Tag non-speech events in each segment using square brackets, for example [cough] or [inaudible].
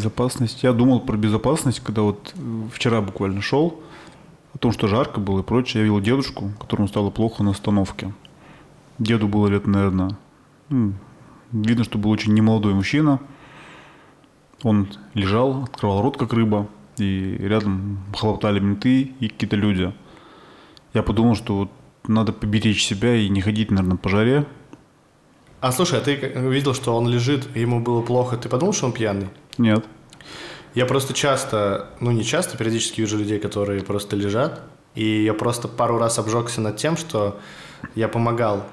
Безопасность. Я думал про безопасность, когда вот э, вчера буквально шел, о том, что жарко было и прочее. Я видел дедушку, которому стало плохо на остановке. Деду было лет, наверное, ну, видно, что был очень немолодой мужчина. Он лежал, открывал рот, как рыба, и рядом хлопотали менты и какие-то люди. Я подумал, что вот надо поберечь себя и не ходить, наверное, по жаре. А слушай, а ты видел, что он лежит, ему было плохо, ты подумал, что он пьяный? Нет. Я просто часто, ну не часто, периодически вижу людей, которые просто лежат, и я просто пару раз обжегся над тем, что я помогал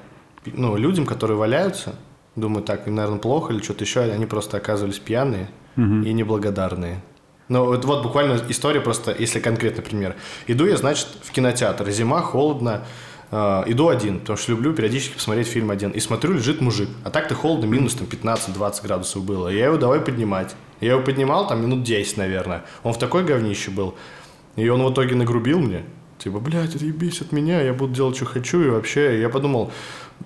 ну, людям, которые валяются, думаю, так, им, наверное, плохо или что-то еще, они просто оказывались пьяные угу. и неблагодарные. Ну, вот, вот буквально история просто, если конкретный пример. Иду я, значит, в кинотеатр, зима, холодно, иду один, потому что люблю периодически посмотреть фильм один. И смотрю, лежит мужик. А так-то холодно, минус там 15-20 градусов было. Я его давай поднимать. Я его поднимал там минут 10, наверное. Он в такой говнище был. И он в итоге нагрубил мне. Типа, блядь, это ебись от меня, я буду делать, что хочу. И вообще, я подумал,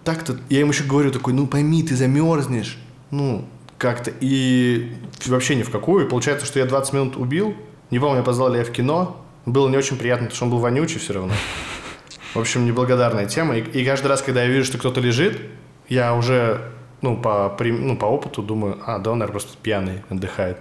так-то... Я ему еще говорю такой, ну пойми, ты замерзнешь. Ну, как-то. И вообще ни в какую. И получается, что я 20 минут убил. Не помню, я позвал ли я в кино. Было не очень приятно, потому что он был вонючий все равно. В общем, неблагодарная тема. И, и каждый раз, когда я вижу, что кто-то лежит, я уже, ну, по, ну, по опыту думаю, а, да он, наверное, просто пьяный, отдыхает.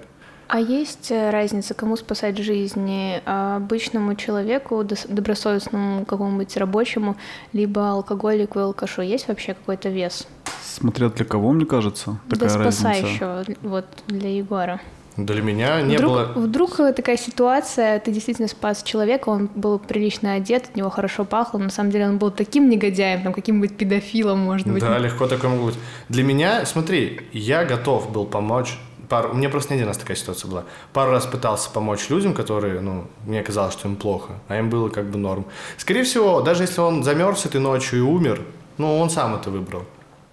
А есть э, разница, кому спасать жизни? А обычному человеку, добросовестному какому-нибудь рабочему, либо алкоголику и алкашу? Есть вообще какой-то вес? Смотря для кого, мне кажется, такая да разница. спасающего, вот для Егора. Для меня не вдруг, было... Вдруг такая ситуация, ты действительно спас человека, он был прилично одет, от него хорошо пахло, но на самом деле он был таким негодяем, там, каким-нибудь педофилом, может быть. Да, легко такое могло быть. Для меня, смотри, я готов был помочь пару, у меня просто не один раз такая ситуация была. Пару раз пытался помочь людям, которые, ну, мне казалось, что им плохо, а им было как бы норм. Скорее всего, даже если он замерз этой ночью и умер, ну, он сам это выбрал.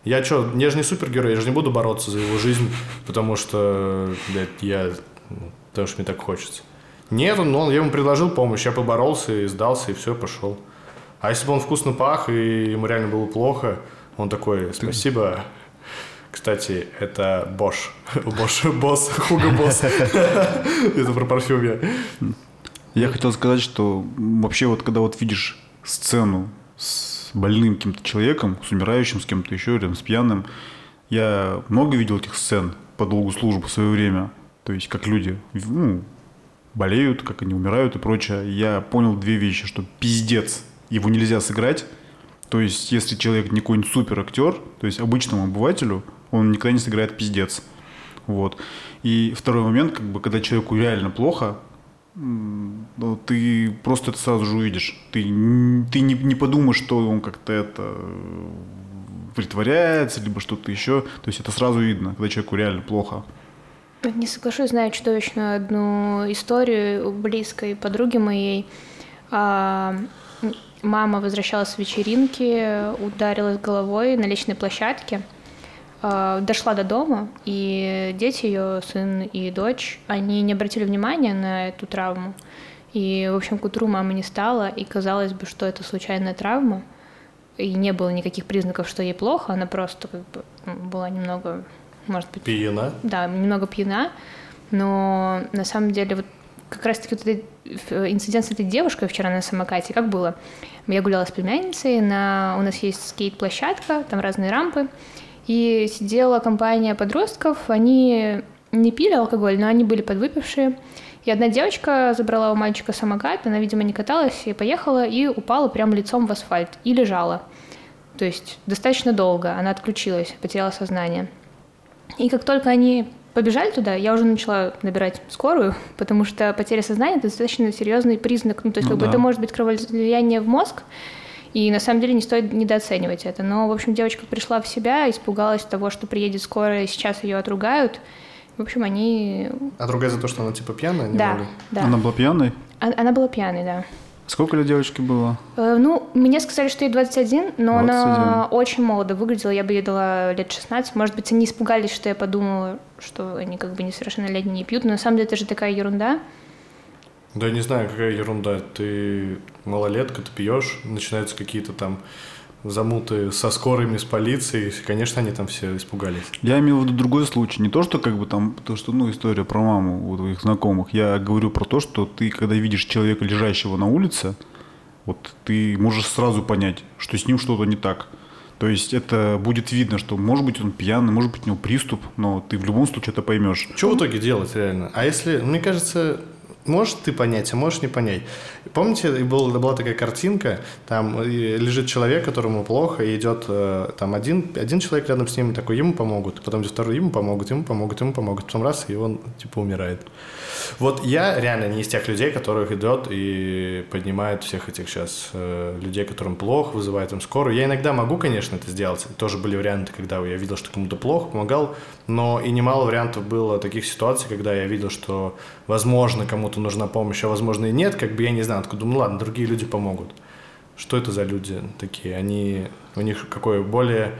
Я что, я же не супергерой, я же не буду бороться за его жизнь, потому что, блядь, я, ну, потому что мне так хочется. Нет, он, он, я ему предложил помощь, я поборолся и сдался, и все, пошел. А если бы он вкусно пах, и ему реально было плохо, он такой, спасибо, кстати, это Bosch. [laughs] Bosch, босс, [laughs] Хуга босс. [laughs] Это про парфюм я. Я хотел сказать, что вообще вот когда вот видишь сцену с больным каким-то человеком, с умирающим, с кем-то еще, рядом с пьяным, я много видел этих сцен по долгу службы в свое время. То есть как люди ну, болеют, как они умирают и прочее. Я понял две вещи, что пиздец, его нельзя сыграть. То есть если человек не какой-нибудь супер актер, то есть обычному обывателю – он никогда не сыграет пиздец. Вот. И второй момент, как бы, когда человеку реально плохо, ты просто это сразу же увидишь. Ты, ты не, не подумаешь, что он как-то это э, притворяется, либо что-то еще. То есть это сразу видно, когда человеку реально плохо. Не соглашусь, знаю чудовищную одну историю близкой подруги моей. А, мама возвращалась с вечеринки, ударилась головой на личной площадке – дошла до дома, и дети ее, сын и дочь, они не обратили внимания на эту травму. И, в общем, к утру мамы не стало, и казалось бы, что это случайная травма, и не было никаких признаков, что ей плохо, она просто как бы была немного, может быть... Пьяна? Да, немного пьяна, но на самом деле вот как раз-таки вот этот инцидент с этой девушкой вчера на самокате, как было? Я гуляла с племянницей, на... у нас есть скейт-площадка, там разные рампы, и сидела компания подростков, они не пили алкоголь, но они были подвыпившие. И одна девочка забрала у мальчика самокат, она, видимо, не каталась и поехала, и упала прямо лицом в асфальт, и лежала. То есть достаточно долго она отключилась, потеряла сознание. И как только они побежали туда, я уже начала набирать скорую, [laughs] потому что потеря сознания – это достаточно серьезный признак. Ну, то есть, ну, как да. бы это может быть кровоизлияние в мозг, и на самом деле не стоит недооценивать это. Но, в общем, девочка пришла в себя, испугалась того, что приедет скорая, и сейчас ее отругают. В общем, они... Отругают за то, что она типа пьяная? Да, могли? да. Она была пьяной? Она, она была пьяной, да. Сколько лет девочки было? Э, ну, мне сказали, что ей 21, но 21. она очень молодо выглядела. Я бы ей дала лет 16. Может быть, они испугались, что я подумала, что они как бы несовершеннолетние не пьют. Но на самом деле это же такая ерунда. Да я не знаю, какая ерунда. Ты малолетка, ты пьешь, начинаются какие-то там замуты со скорыми, с полицией, конечно, они там все испугались. Я имел в виду другой случай. Не то, что как бы там, то, что, ну, история про маму у твоих знакомых. Я говорю про то, что ты, когда видишь человека, лежащего на улице, вот ты можешь сразу понять, что с ним что-то не так. То есть это будет видно, что может быть он пьяный, может быть у него приступ, но ты в любом случае это поймешь. Что в итоге делать реально? А если, мне кажется, можешь ты понять, а можешь не понять. Помните, был, была такая картинка, там лежит человек, которому плохо, и идет э, там один, один человек рядом с ним, такой, ему помогут, потом идет второй, ему помогут, ему помогут, ему помогут, потом раз, и он типа умирает. Вот я реально не из тех людей, которых идет и поднимает всех этих сейчас э, людей, которым плохо, вызывает им скорую. Я иногда могу, конечно, это сделать. Тоже были варианты, когда я видел, что кому-то плохо, помогал, но и немало вариантов было таких ситуаций, когда я видел, что, возможно, кому-то нужна помощь, а возможно и нет, как бы я не знаю, откуда, ну ладно, другие люди помогут. Что это за люди такие? Они, у них какое более,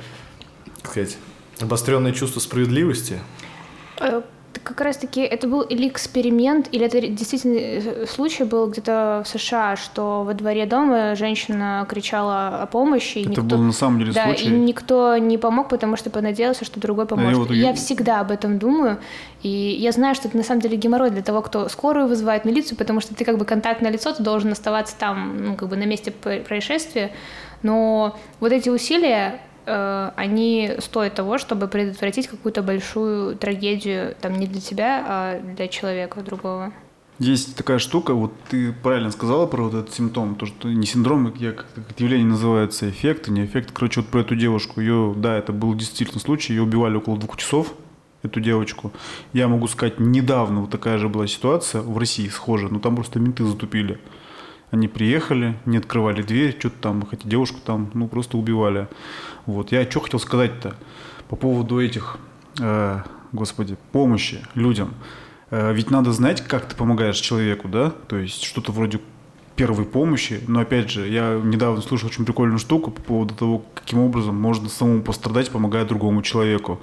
как сказать, обостренное чувство справедливости? Э, как раз-таки это был или эксперимент, или это действительно э, случай был где-то в США, что во дворе дома женщина кричала о помощи. это никто, был на самом деле да, случай. и никто не помог, потому что понадеялся, что другой поможет. вот я всегда об этом думаю, и я знаю, что это на самом деле геморрой для того, кто скорую вызывает, милицию, потому что ты как бы контактное лицо, ты должен оставаться там, ну, как бы на месте происшествия, но вот эти усилия, они стоят того, чтобы предотвратить какую-то большую трагедию, там, не для тебя, а для человека другого. Есть такая штука, вот ты правильно сказала про вот этот симптом, то, что не синдром, я как как это явление называется, эффект, не эффект. Короче, вот про эту девушку, ее, да, это был действительно случай, ее убивали около двух часов, эту девочку. Я могу сказать, недавно вот такая же была ситуация в России схожая, но там просто менты затупили. Они приехали, не открывали дверь, что-то там, хотя девушку там, ну, просто убивали. Вот, я что хотел сказать-то по поводу этих, э, господи, помощи людям. Э, Ведь надо знать, как ты помогаешь человеку, да? То есть что-то вроде первой помощи. Но опять же, я недавно слышал очень прикольную штуку по поводу того, каким образом можно самому пострадать, помогая другому человеку.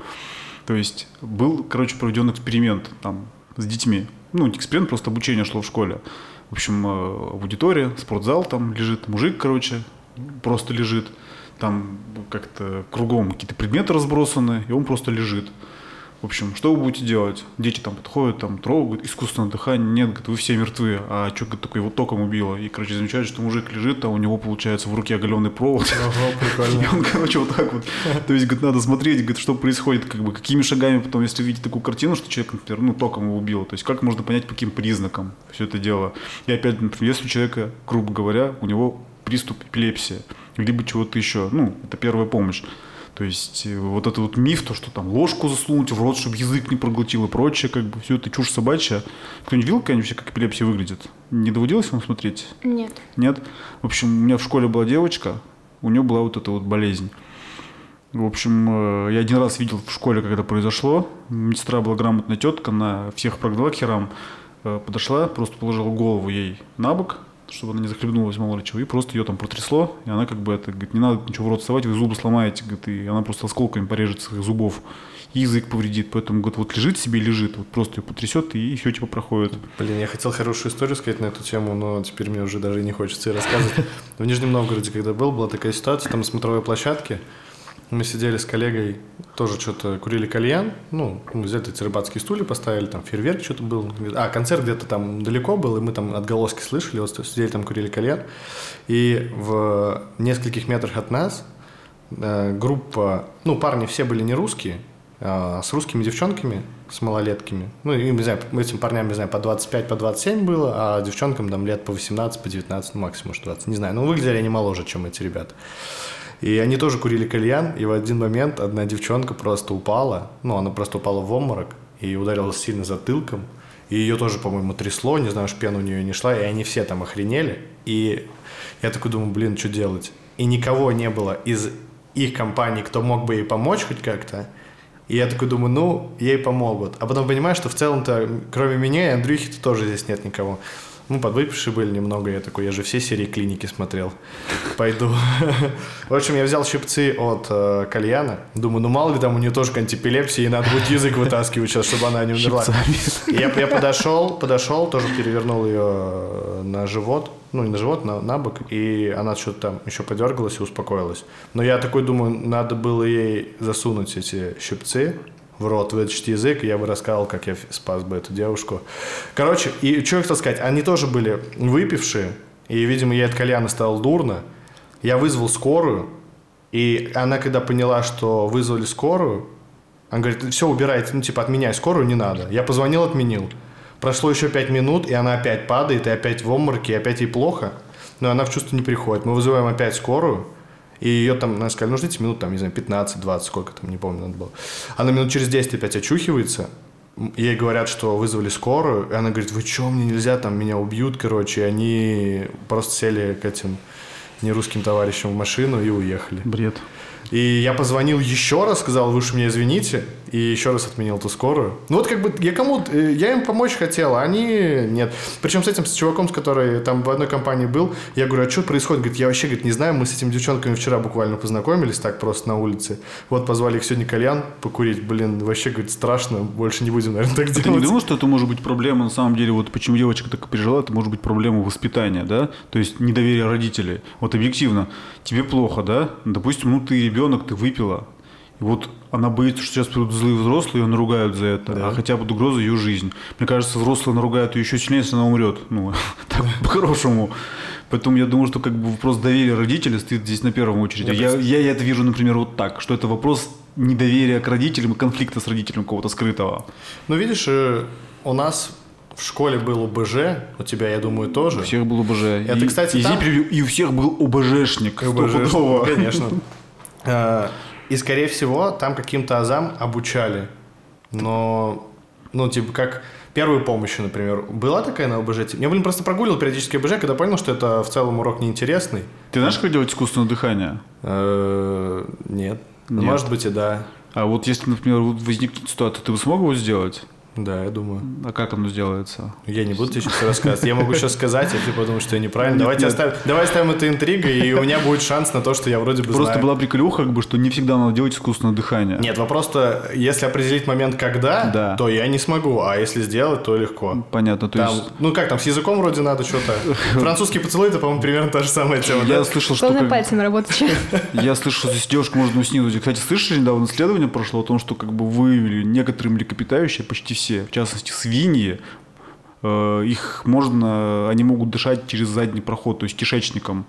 То есть был, короче, проведен эксперимент там с детьми. Ну, не эксперимент, просто обучение шло в школе. Общем, э, аудитория, спортзал там лежит, мужик, короче, просто лежит. Там как-то кругом какие-то предметы разбросаны, и он просто лежит. В общем, что вы будете делать? Дети там подходят, там трогают, искусственное дыхание, нет, говорит, вы все мертвы, а что, говорит, такое его током убило? И, короче, замечают, что мужик лежит, а у него, получается, в руке оголенный провод. И он, короче, вот так вот. То есть, говорит, надо смотреть, говорит, что происходит, как бы, какими шагами потом, если увидите такую картину, что человек, например, ну, током его убило, то есть, как можно понять, по каким признакам все это дело. И опять, например, если у человека, грубо говоря, у него приступ эпилепсии, либо чего-то еще, ну, это первая помощь. То есть э, вот этот вот миф, то, что там ложку засунуть в рот, чтобы язык не проглотил и прочее, как бы все это чушь собачья. Кто-нибудь видел, как вообще, как эпилепсия выглядит? Не доводилось вам смотреть? Нет. Нет? В общем, у меня в школе была девочка, у нее была вот эта вот болезнь. В общем, э, я один раз видел в школе, когда это произошло. Медсестра была грамотная тетка, она всех прогнала к херам. Э, Подошла, просто положила голову ей на бок, чтобы она не захлебнулась, мало ли чего, и просто ее там протрясло, и она как бы это, говорит, не надо ничего в рот совать, вы зубы сломаете, говорит, и она просто осколками порежет своих зубов, язык повредит, поэтому, говорит, вот лежит себе лежит, вот просто ее потрясет, и все типа проходит. Блин, я хотел хорошую историю сказать на эту тему, но теперь мне уже даже не хочется ее рассказывать. [laughs] В Нижнем Новгороде, когда был, была такая ситуация, там на смотровой площадке, мы сидели с коллегой, тоже что-то курили кальян, ну, мы взяли эти рыбацкие стулья, поставили, там фейерверк что-то был. А, концерт где-то там далеко был, и мы там отголоски слышали, вот сидели там, курили кальян. И в нескольких метрах от нас э, группа, ну, парни все были не русские, а с русскими девчонками, с малолетками. Ну, и, не знаю, этим парням, не знаю, по 25, по 27 было, а девчонкам там лет по 18, по 19, ну, максимум, может, 20, не знаю. Но выглядели они моложе, чем эти ребята. И они тоже курили кальян, и в один момент одна девчонка просто упала, ну, она просто упала в обморок и ударилась сильно затылком. И ее тоже, по-моему, трясло, не знаю, уж пена у нее не шла, и они все там охренели. И я такой думаю, блин, что делать? И никого не было из их компании, кто мог бы ей помочь хоть как-то. И я такой думаю, ну, ей помогут. А потом понимаю, что в целом-то, кроме меня и Андрюхи-то тоже здесь нет никого. Ну, подвыпившие были немного, я такой, я же все серии клиники смотрел. Пойду. В общем, я взял щипцы от э, кальяна. Думаю, ну мало ли там у нее тоже к антипилепсии, и надо будет язык вытаскивать сейчас, чтобы она не умерла. Я, я подошел, подошел, тоже перевернул ее э, на живот. ну, не на живот, на, на бок, и она что-то там еще подергалась и успокоилась. Но я такой думаю, надо было ей засунуть эти щипцы в рот, вытащить язык, и я бы рассказал, как я спас бы эту девушку. Короче, и что я хотел сказать, они тоже были выпившие, и, видимо, ей от кальяна стало дурно. Я вызвал скорую, и она, когда поняла, что вызвали скорую, она говорит, все, убирайте, ну, типа, отменяй скорую, не надо. Я позвонил, отменил. Прошло еще пять минут, и она опять падает, и опять в обмороке, и опять ей плохо. Но она в чувство не приходит. Мы вызываем опять скорую, и ее там, она сказали, ну ждите минут, там, не знаю, 15-20, сколько там, не помню, надо было. Она минут через 10 опять очухивается, ей говорят, что вызвали скорую, и она говорит, вы что, мне нельзя, там, меня убьют, короче, и они просто сели к этим нерусским товарищам в машину и уехали. Бред. И я позвонил еще раз, сказал, вы уж меня извините, и еще раз отменил ту скорую. Ну вот как бы я кому я им помочь хотел, а они нет. Причем с этим, с чуваком, с который там в одной компании был, я говорю, а что происходит? Говорит, я вообще говорит, не знаю, мы с этими девчонками вчера буквально познакомились так просто на улице. Вот позвали их сегодня кальян покурить, блин, вообще, говорит, страшно, больше не будем, наверное, так Ты делать. не думал, что это может быть проблема, на самом деле, вот почему девочка так пережила, это может быть проблема воспитания, да? То есть недоверие родителей. Вот объективно, тебе плохо, да? Допустим, ну ты ребенок, ты выпила. Вот она боится, что сейчас придут злые взрослые, ее наругают за это, Да. а хотя бы угроза ее жизнь. Мне кажется, взрослые наругают ее еще сильнее, если она умрет. Ну, [laughs] так, по-хорошему. Поэтому я думаю, что как бы вопрос доверия родителей стоит здесь на первом очереди. Я Я, я, это вижу, например, вот так, что это вопрос недоверия к родителям и конфликта с родителем какого-то скрытого. Ну, видишь, э, у нас в школе был ОБЖ, у тебя, я думаю, тоже. У всех был ОБЖ. Это, и, кстати, и, там- и у всех был ОБЖшник. ОБЖ. Конечно. [laughs] И, скорее всего, там каким-то азам обучали. Но, ну, типа, как первую помощь, например. Была такая на ОБЖ? Я, блин, просто прогуливал периодически ОБЖ, когда понял, что это в целом урок неинтересный. Ты знаешь, как делать искусственное дыхание? Э, Нет. Может быть, и да. А вот если, например, возникнет ситуация, ты бы смог его сделать? Да, я думаю. А как оно сделается? Я не буду тебе сейчас рассказывать. Я могу сейчас сказать, а ты подумаешь, что я неправильно. Нет, Давайте нет. оставим, давай оставим это интригой, и у меня будет шанс на то, что я вроде бы Просто знаю. была приколюха, как бы, что не всегда надо делать искусственное дыхание. Нет, вопрос-то, если определить момент когда, Да. то я не смогу, а если сделать, то легко. Понятно, то Там, есть... ну как там, с языком вроде надо что-то. [laughs] Французский поцелуй, это, по-моему, примерно та же самая тема. Я да? слышал, что... Главное как- пальцем работать. [laughs] Я слышал, что здесь девушку можно уснуть. Кстати, слышали, недавно исследование прошло о том, что как бы выявили некоторые млекопитающие, почти все, в частности свиньи, э, их можно, они могут дышать через задний проход, то есть кишечником.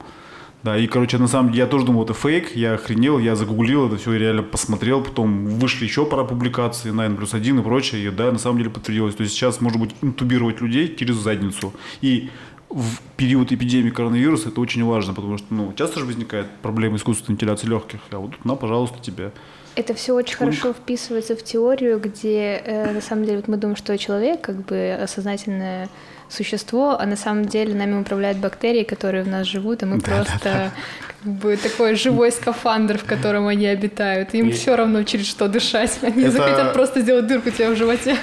Да, и, короче, на самом деле, я тоже думал, это фейк, я охренел, я загуглил это все, реально посмотрел, потом вышли еще пара публикаций, 9 плюс 1 и прочее, и да, на самом деле подтвердилось. То есть сейчас можно будет интубировать людей через задницу. И в период эпидемии коронавируса это очень важно, потому что, ну, часто же возникает проблема искусственной вентиляции легких, а вот тут, на, пожалуйста, тебе. Это все очень хорошо вписывается в теорию, где э, на самом деле вот мы думаем, что человек как бы осознательное существо, а на самом деле нами управляют бактерии, которые в нас живут, а мы просто как бы такой живой скафандр, в котором они обитают. Им И- все равно через что дышать. Они Это- захотят просто сделать дырку тебе в животе.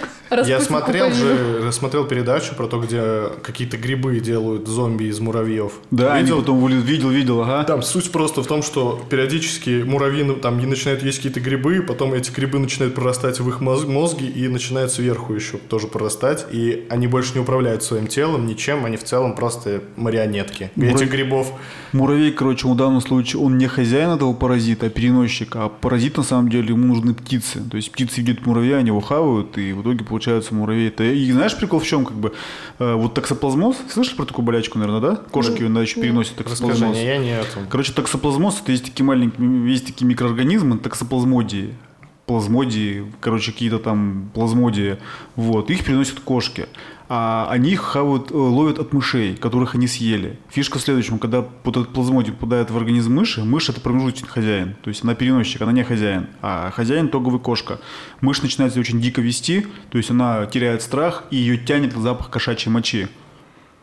Я смотрел же, смотрел передачу про то, где какие-то грибы делают зомби из муравьев. Да, Видел? они потом видел, видел, ага. Там суть просто в том, что периодически муравьи ну, там не начинают есть какие-то грибы, потом эти грибы начинают прорастать в их моз- мозги и начинают сверху еще тоже прорастать, и они больше не управляют своим телом ничем, они в целом просто марионетки Муравь- этих грибов. Муравей, короче, в данном случае, он не хозяин этого паразита, а переносчик, а паразит, на самом деле, ему нужны птицы. То есть птицы видят муравья, они его хавают, и в итоге получается муравей. Это... И знаешь, прикол в чем, как бы, э, вот таксоплазмоз, слышали про такую болячку, наверное, да? Кошки, она еще переносят Расскажи таксоплазмоз. мне, я не это. Короче, таксоплазмоз это есть такие маленькие, есть такие микроорганизмы, таксоплазмодии. Плазмодии, короче, какие-то там плазмодии. Вот, их переносят кошки. А они их хавают, э, ловят от мышей, которых они съели. Фишка в следующем, когда вот этот плазмодий попадает в организм мыши, мышь это промежуточный хозяин. То есть она переносчик, она не хозяин. А хозяин тоговый кошка. Мышь начинает себя очень дико вести, то есть она теряет страх и ее тянет на запах кошачьей мочи.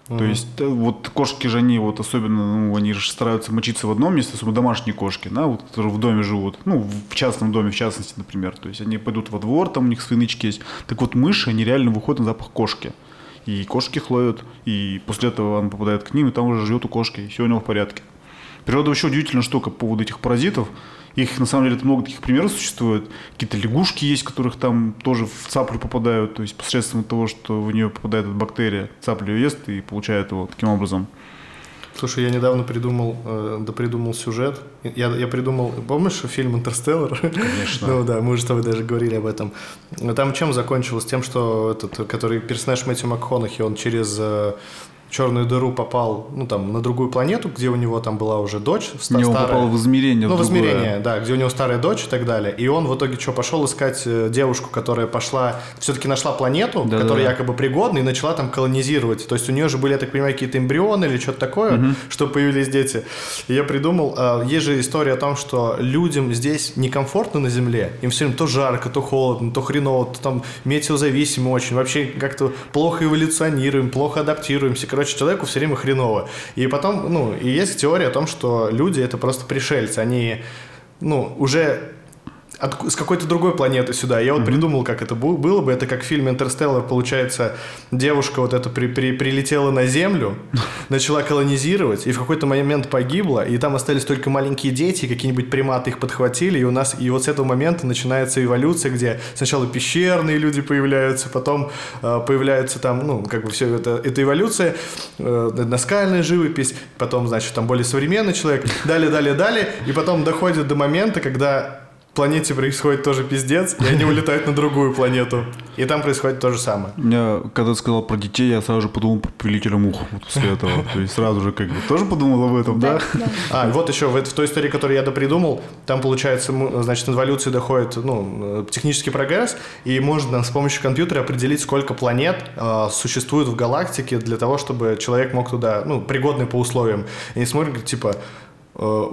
То есть э, вот кошки же они вот особенно, ну, они же стараются мочиться в одном месте, особенно домашние кошки, да, вот, которые в доме живут, ну, в частном доме в частности, например. То есть они пойдут во двор, там у них свои нычки есть. Так вот мыши, они реально выходят на запах кошки. И кошки их и после этого он попадает к ним, и там уже живет у кошки, и все у него в порядке. Природа вообще удивительная штука по поводу этих паразитов. Их на самом деле много таких примеров существует. Какие-то лягушки есть, которых там тоже в цаплю попадают, то есть посредством того, что в нее попадает эта бактерия, цапля ее ест и получает его таким образом. Слушай, я недавно придумал, э, да придумал сюжет. Я, я придумал, помнишь фильм «Интерстеллар»? Конечно. ну да, мы же с тобой даже говорили об этом. Там чем закончилось? Тем, что этот, который персонаж Мэтью МакКонахи, он через э, черную дыру попал, ну, там, на другую планету, где у него там была уже дочь ста- Не, он старая. попал в измерение. Ну, в другое. измерение, да, где у него старая дочь и так далее. И он в итоге что, пошел искать э, девушку, которая пошла, все-таки нашла планету, Да-да-да. которая якобы пригодна, и начала там колонизировать. То есть у нее же были, я так понимаю, какие-то эмбрионы или что-то такое, что появились дети. И я придумал, э, есть же история о том, что людям здесь некомфортно на Земле, им все время то жарко, то холодно, то хреново, то там метеозависимы очень, вообще как-то плохо эволюционируем, плохо адаптируемся. Короче, человеку все время хреново. И потом, ну, и есть теория о том, что люди это просто пришельцы, они, ну, уже от- с какой-то другой планеты сюда. Я вот придумал, как это бу- было бы. Это как в фильме «Интерстеллар», получается, девушка вот эта при- при- прилетела на Землю, [laughs] начала колонизировать, и в какой-то момент погибла, и там остались только маленькие дети, какие-нибудь приматы их подхватили, и у нас, и вот с этого момента начинается эволюция, где сначала пещерные люди появляются, потом э, появляются там, ну, как бы все это, это эволюция, э, наскальная живопись, потом, значит, там более современный человек, далее, далее, далее, и потом доходит до момента, когда планете происходит тоже пиздец, и они улетают на другую планету. И там происходит то же самое. У меня, когда ты сказал про детей, я сразу же подумал про прилетели мух вот после этого. То есть сразу же как бы тоже подумал об этом, да? да. А, и вот еще в, в той истории, которую я допридумал, там, получается, значит, в эволюции доходит ну, э, технический прогресс, и можно с помощью компьютера определить, сколько планет э, существует в галактике для того, чтобы человек мог туда, ну, пригодный по условиям. И они смотрят, говорят, типа, э,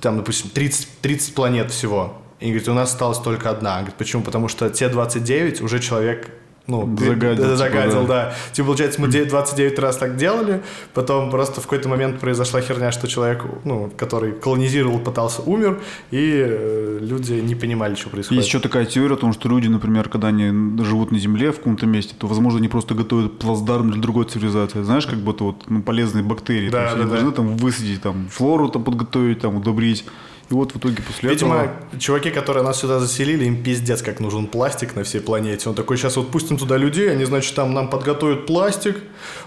там, допустим, 30, 30 планет всего. И говорит, у нас осталась только одна. Говорит, почему? Потому что те 29 уже человек ну, Загадил, типа, загадил, да. да. Типа, получается, мы 9 29 раз так делали, потом просто в какой-то момент произошла херня, что человек, ну, который колонизировал, пытался, умер, и э, люди не понимали, что происходит. Есть еще такая теория о том, что люди, например, когда они живут на Земле в каком-то месте, то, возможно, они просто готовят плацдарм для другой цивилизации. Знаешь, как будто вот ну, полезные бактерии. Да, то есть да, они да. должны там высадить, там, флору там подготовить, там, удобрить. И вот в итоге после Видимо, этого... чуваки, которые нас сюда заселили, им пиздец, как нужен пластик на всей планете. Он такой, сейчас вот пустим туда людей, они, значит, там нам подготовят пластик.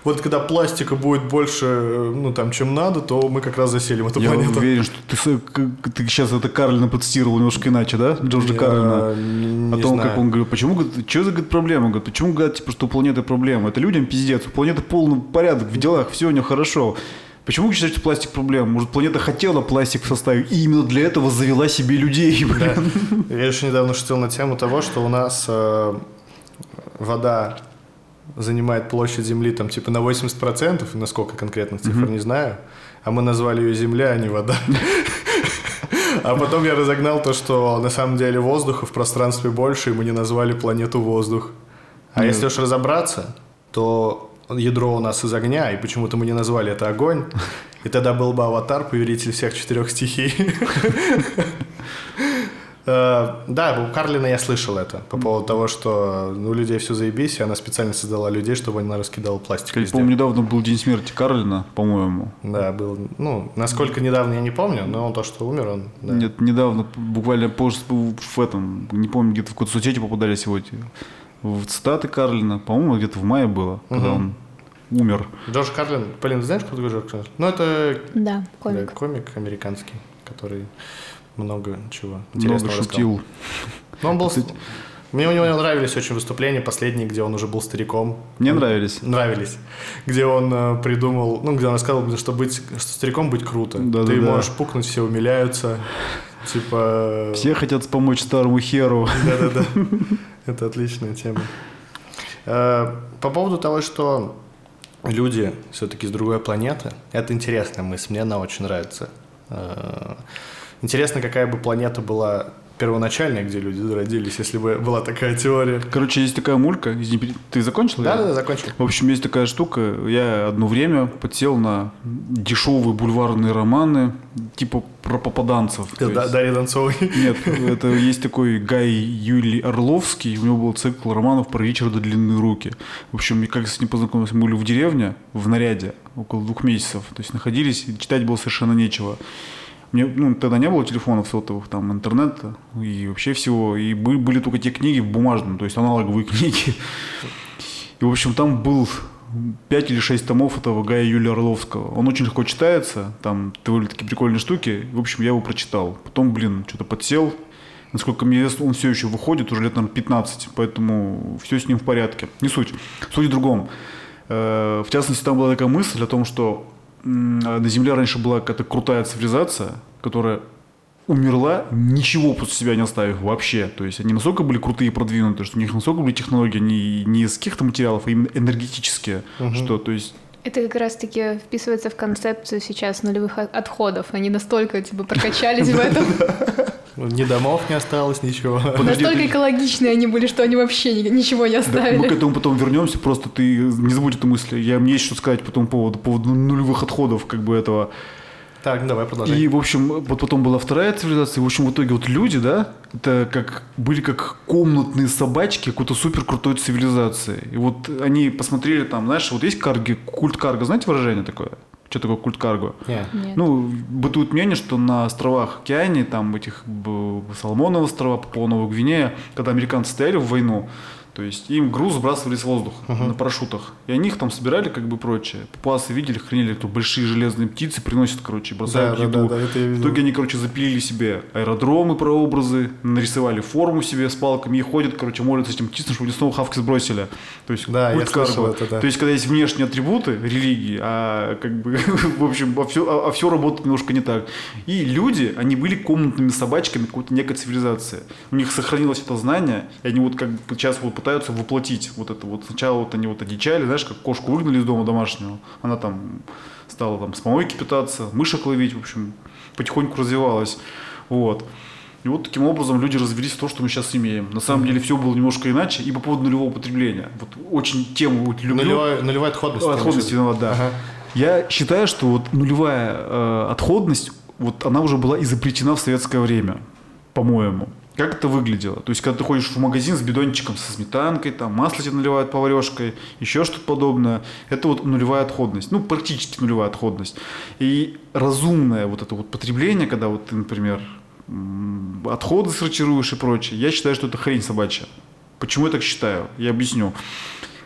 Вот когда пластика будет больше, э, ну, там, чем надо, то мы как раз заселим эту Я планету. уверен, что ты, ты сейчас это Карлина процитировал немножко иначе, да? Джорджа Я Карлина. не О том, знаю. как он говорит, почему, говорит, что за говорит, проблема? Говорит, почему говорят, типа, что у планеты проблема? Это людям пиздец, у планеты полный порядок в делах, все у нее хорошо. Почему считаете, пластик проблема? Может, планета хотела пластик в составе, и именно для этого завела себе людей, блин. Да. Я еще недавно шутил на тему того, что у нас э, вода занимает площадь Земли там типа на 80%, и насколько конкретных цифр не знаю, а мы назвали ее Земля, а не вода. А потом я разогнал то, что на самом деле воздуха в пространстве больше, и мы не назвали планету воздух. А Ну. если уж разобраться, то ядро у нас из огня, и почему-то мы не назвали это огонь. И тогда был бы аватар, повелитель всех четырех стихий. [laughs] Э, Да, у Карлина я слышал это по поводу того, что ну, у людей все заебись, и она специально создала людей, чтобы она раскидала пластик Я помню, недавно был день смерти Карлина, по-моему. Да, был. Ну, насколько недавно я не помню, но он то, что умер, он. Нет, недавно, буквально позже, в этом, не помню, где-то в какой-то соцсети попадали сегодня, в цитаты Карлина, по-моему, где-то в мае было, когда он умер. Джордж Карлин, блин, знаешь, кто такой Джордж Карлин? Ну, это Да, комик. да, комик американский, который много чего Много интересного рассказал. шутил. Но он был... Мне у него нравились очень выступления последние, где он уже был стариком. Мне нравились. Нравились. Где он э, придумал, ну, где он рассказал, что быть, что стариком быть круто. Да-да-да. Ты можешь пукнуть, все умиляются. Типа... Все хотят помочь старому херу. Да-да-да. Это отличная тема. Э, По поводу того, что люди все-таки с другой планеты, это интересная мысль, мне она очень нравится. Э, Интересно, какая бы планета была первоначальная, где люди родились, если бы была такая теория. Короче, есть такая мулька. Ты закончил? её? Да-да-да, закончил. В общем, есть такая штука. Я одно время подсел на дешевые бульварные романы, типа про попаданцев. То Да- есть- Дарья Донцовой. Нет, это есть такой Гай Юлий Орловский, у него был цикл романов про Ричарда Длинные руки. В общем, как с ним познакомился, мы были в деревне, в наряде, около двух месяцев. То есть находились, читать было совершенно нечего. Мне, ну, тогда не было телефонов сотовых, там, интернета и вообще всего. И были, были только те книги в бумажном, то есть аналоговые [laughs] книги. И, в общем, там был 5 или 6 томов этого Гая Юлия Орловского. Он очень легко читается, там довольно такие прикольные штуки. В общем, я его прочитал. Потом, блин, что-то подсел. Насколько мне известно, он все еще выходит, уже лет, наверное, 15, поэтому все с ним в порядке. Не суть. Суть в другом. Э, в частности, там была такая мысль о том, что на Земле раньше была какая-то крутая цивилизация, которая умерла, ничего после себя не оставив вообще. То есть они настолько были крутые и продвинутые, что у них настолько были технологии не, не из каких-то материалов, а именно энергетические, угу. что то есть это как раз-таки вписывается в концепцию сейчас нулевых отходов. Они настолько типа прокачались в [laughs] этом. Ни домов не осталось, ничего. Настолько экологичные они были, что они вообще ничего не оставили. Мы к этому потом вернемся, просто ты не забудь эту мысль. Я, мне есть что сказать по этому поводу, по поводу нулевых отходов, как бы этого. Так, ну давай продолжай. И, в общем, вот потом была вторая цивилизация, и, в общем, в итоге вот люди, да, это как, были как комнатные собачки какой-то супер крутой цивилизации. И вот они посмотрели там, знаешь, вот есть карги, культ карга, знаете выражение такое? Что такое культ карго? Нет. Нет. Ну, бытует мнение, что на островах Океании, там этих Соломоновых острова, Папуа Новая Гвинея, когда американцы стояли в войну, то есть им груз сбрасывали с воздуха uh-huh. на парашютах. И они их там собирали, как бы прочее. Папуасы видели, хранили, кто большие железные птицы приносят, короче, бросают да, еду. Да, да, да, В итоге они, короче, запилили себе аэродромы, прообразы, нарисовали форму себе с палками и ходят, короче, молятся этим птицам, чтобы они снова хавки сбросили. То есть, да, я слышал это, да. То есть, когда есть внешние атрибуты религии, а как бы, [laughs] в общем, а все, а, а все работает немножко не так. И люди, они были комнатными собачками какой-то некой цивилизации. У них сохранилось это знание, и они вот как бы сейчас вот пытаются воплотить вот это вот. Сначала вот они вот одичали, знаешь, как кошку выгнали из дома домашнего, она там стала там с помойки питаться, мышек ловить, в общем, потихоньку развивалась. Вот. И вот таким образом люди развелись в то, что мы сейчас имеем. На самом деле все было немножко иначе. И по поводу нулевого потребления. Вот очень тему вот люблю. Нулевая, нулевая отходность. Отходность, виноват, да. Ага. Я считаю, что вот нулевая э, отходность, вот она уже была изобретена в советское время, по-моему. Как это выглядело? То есть, когда ты ходишь в магазин с бидончиком со сметанкой, там масло тебе наливают поварешкой, еще что-то подобное, это вот нулевая отходность, ну, практически нулевая отходность. И разумное вот это вот потребление, когда вот ты, например, отходы сортируешь и прочее, я считаю, что это хрень собачья. Почему я так считаю? Я объясню.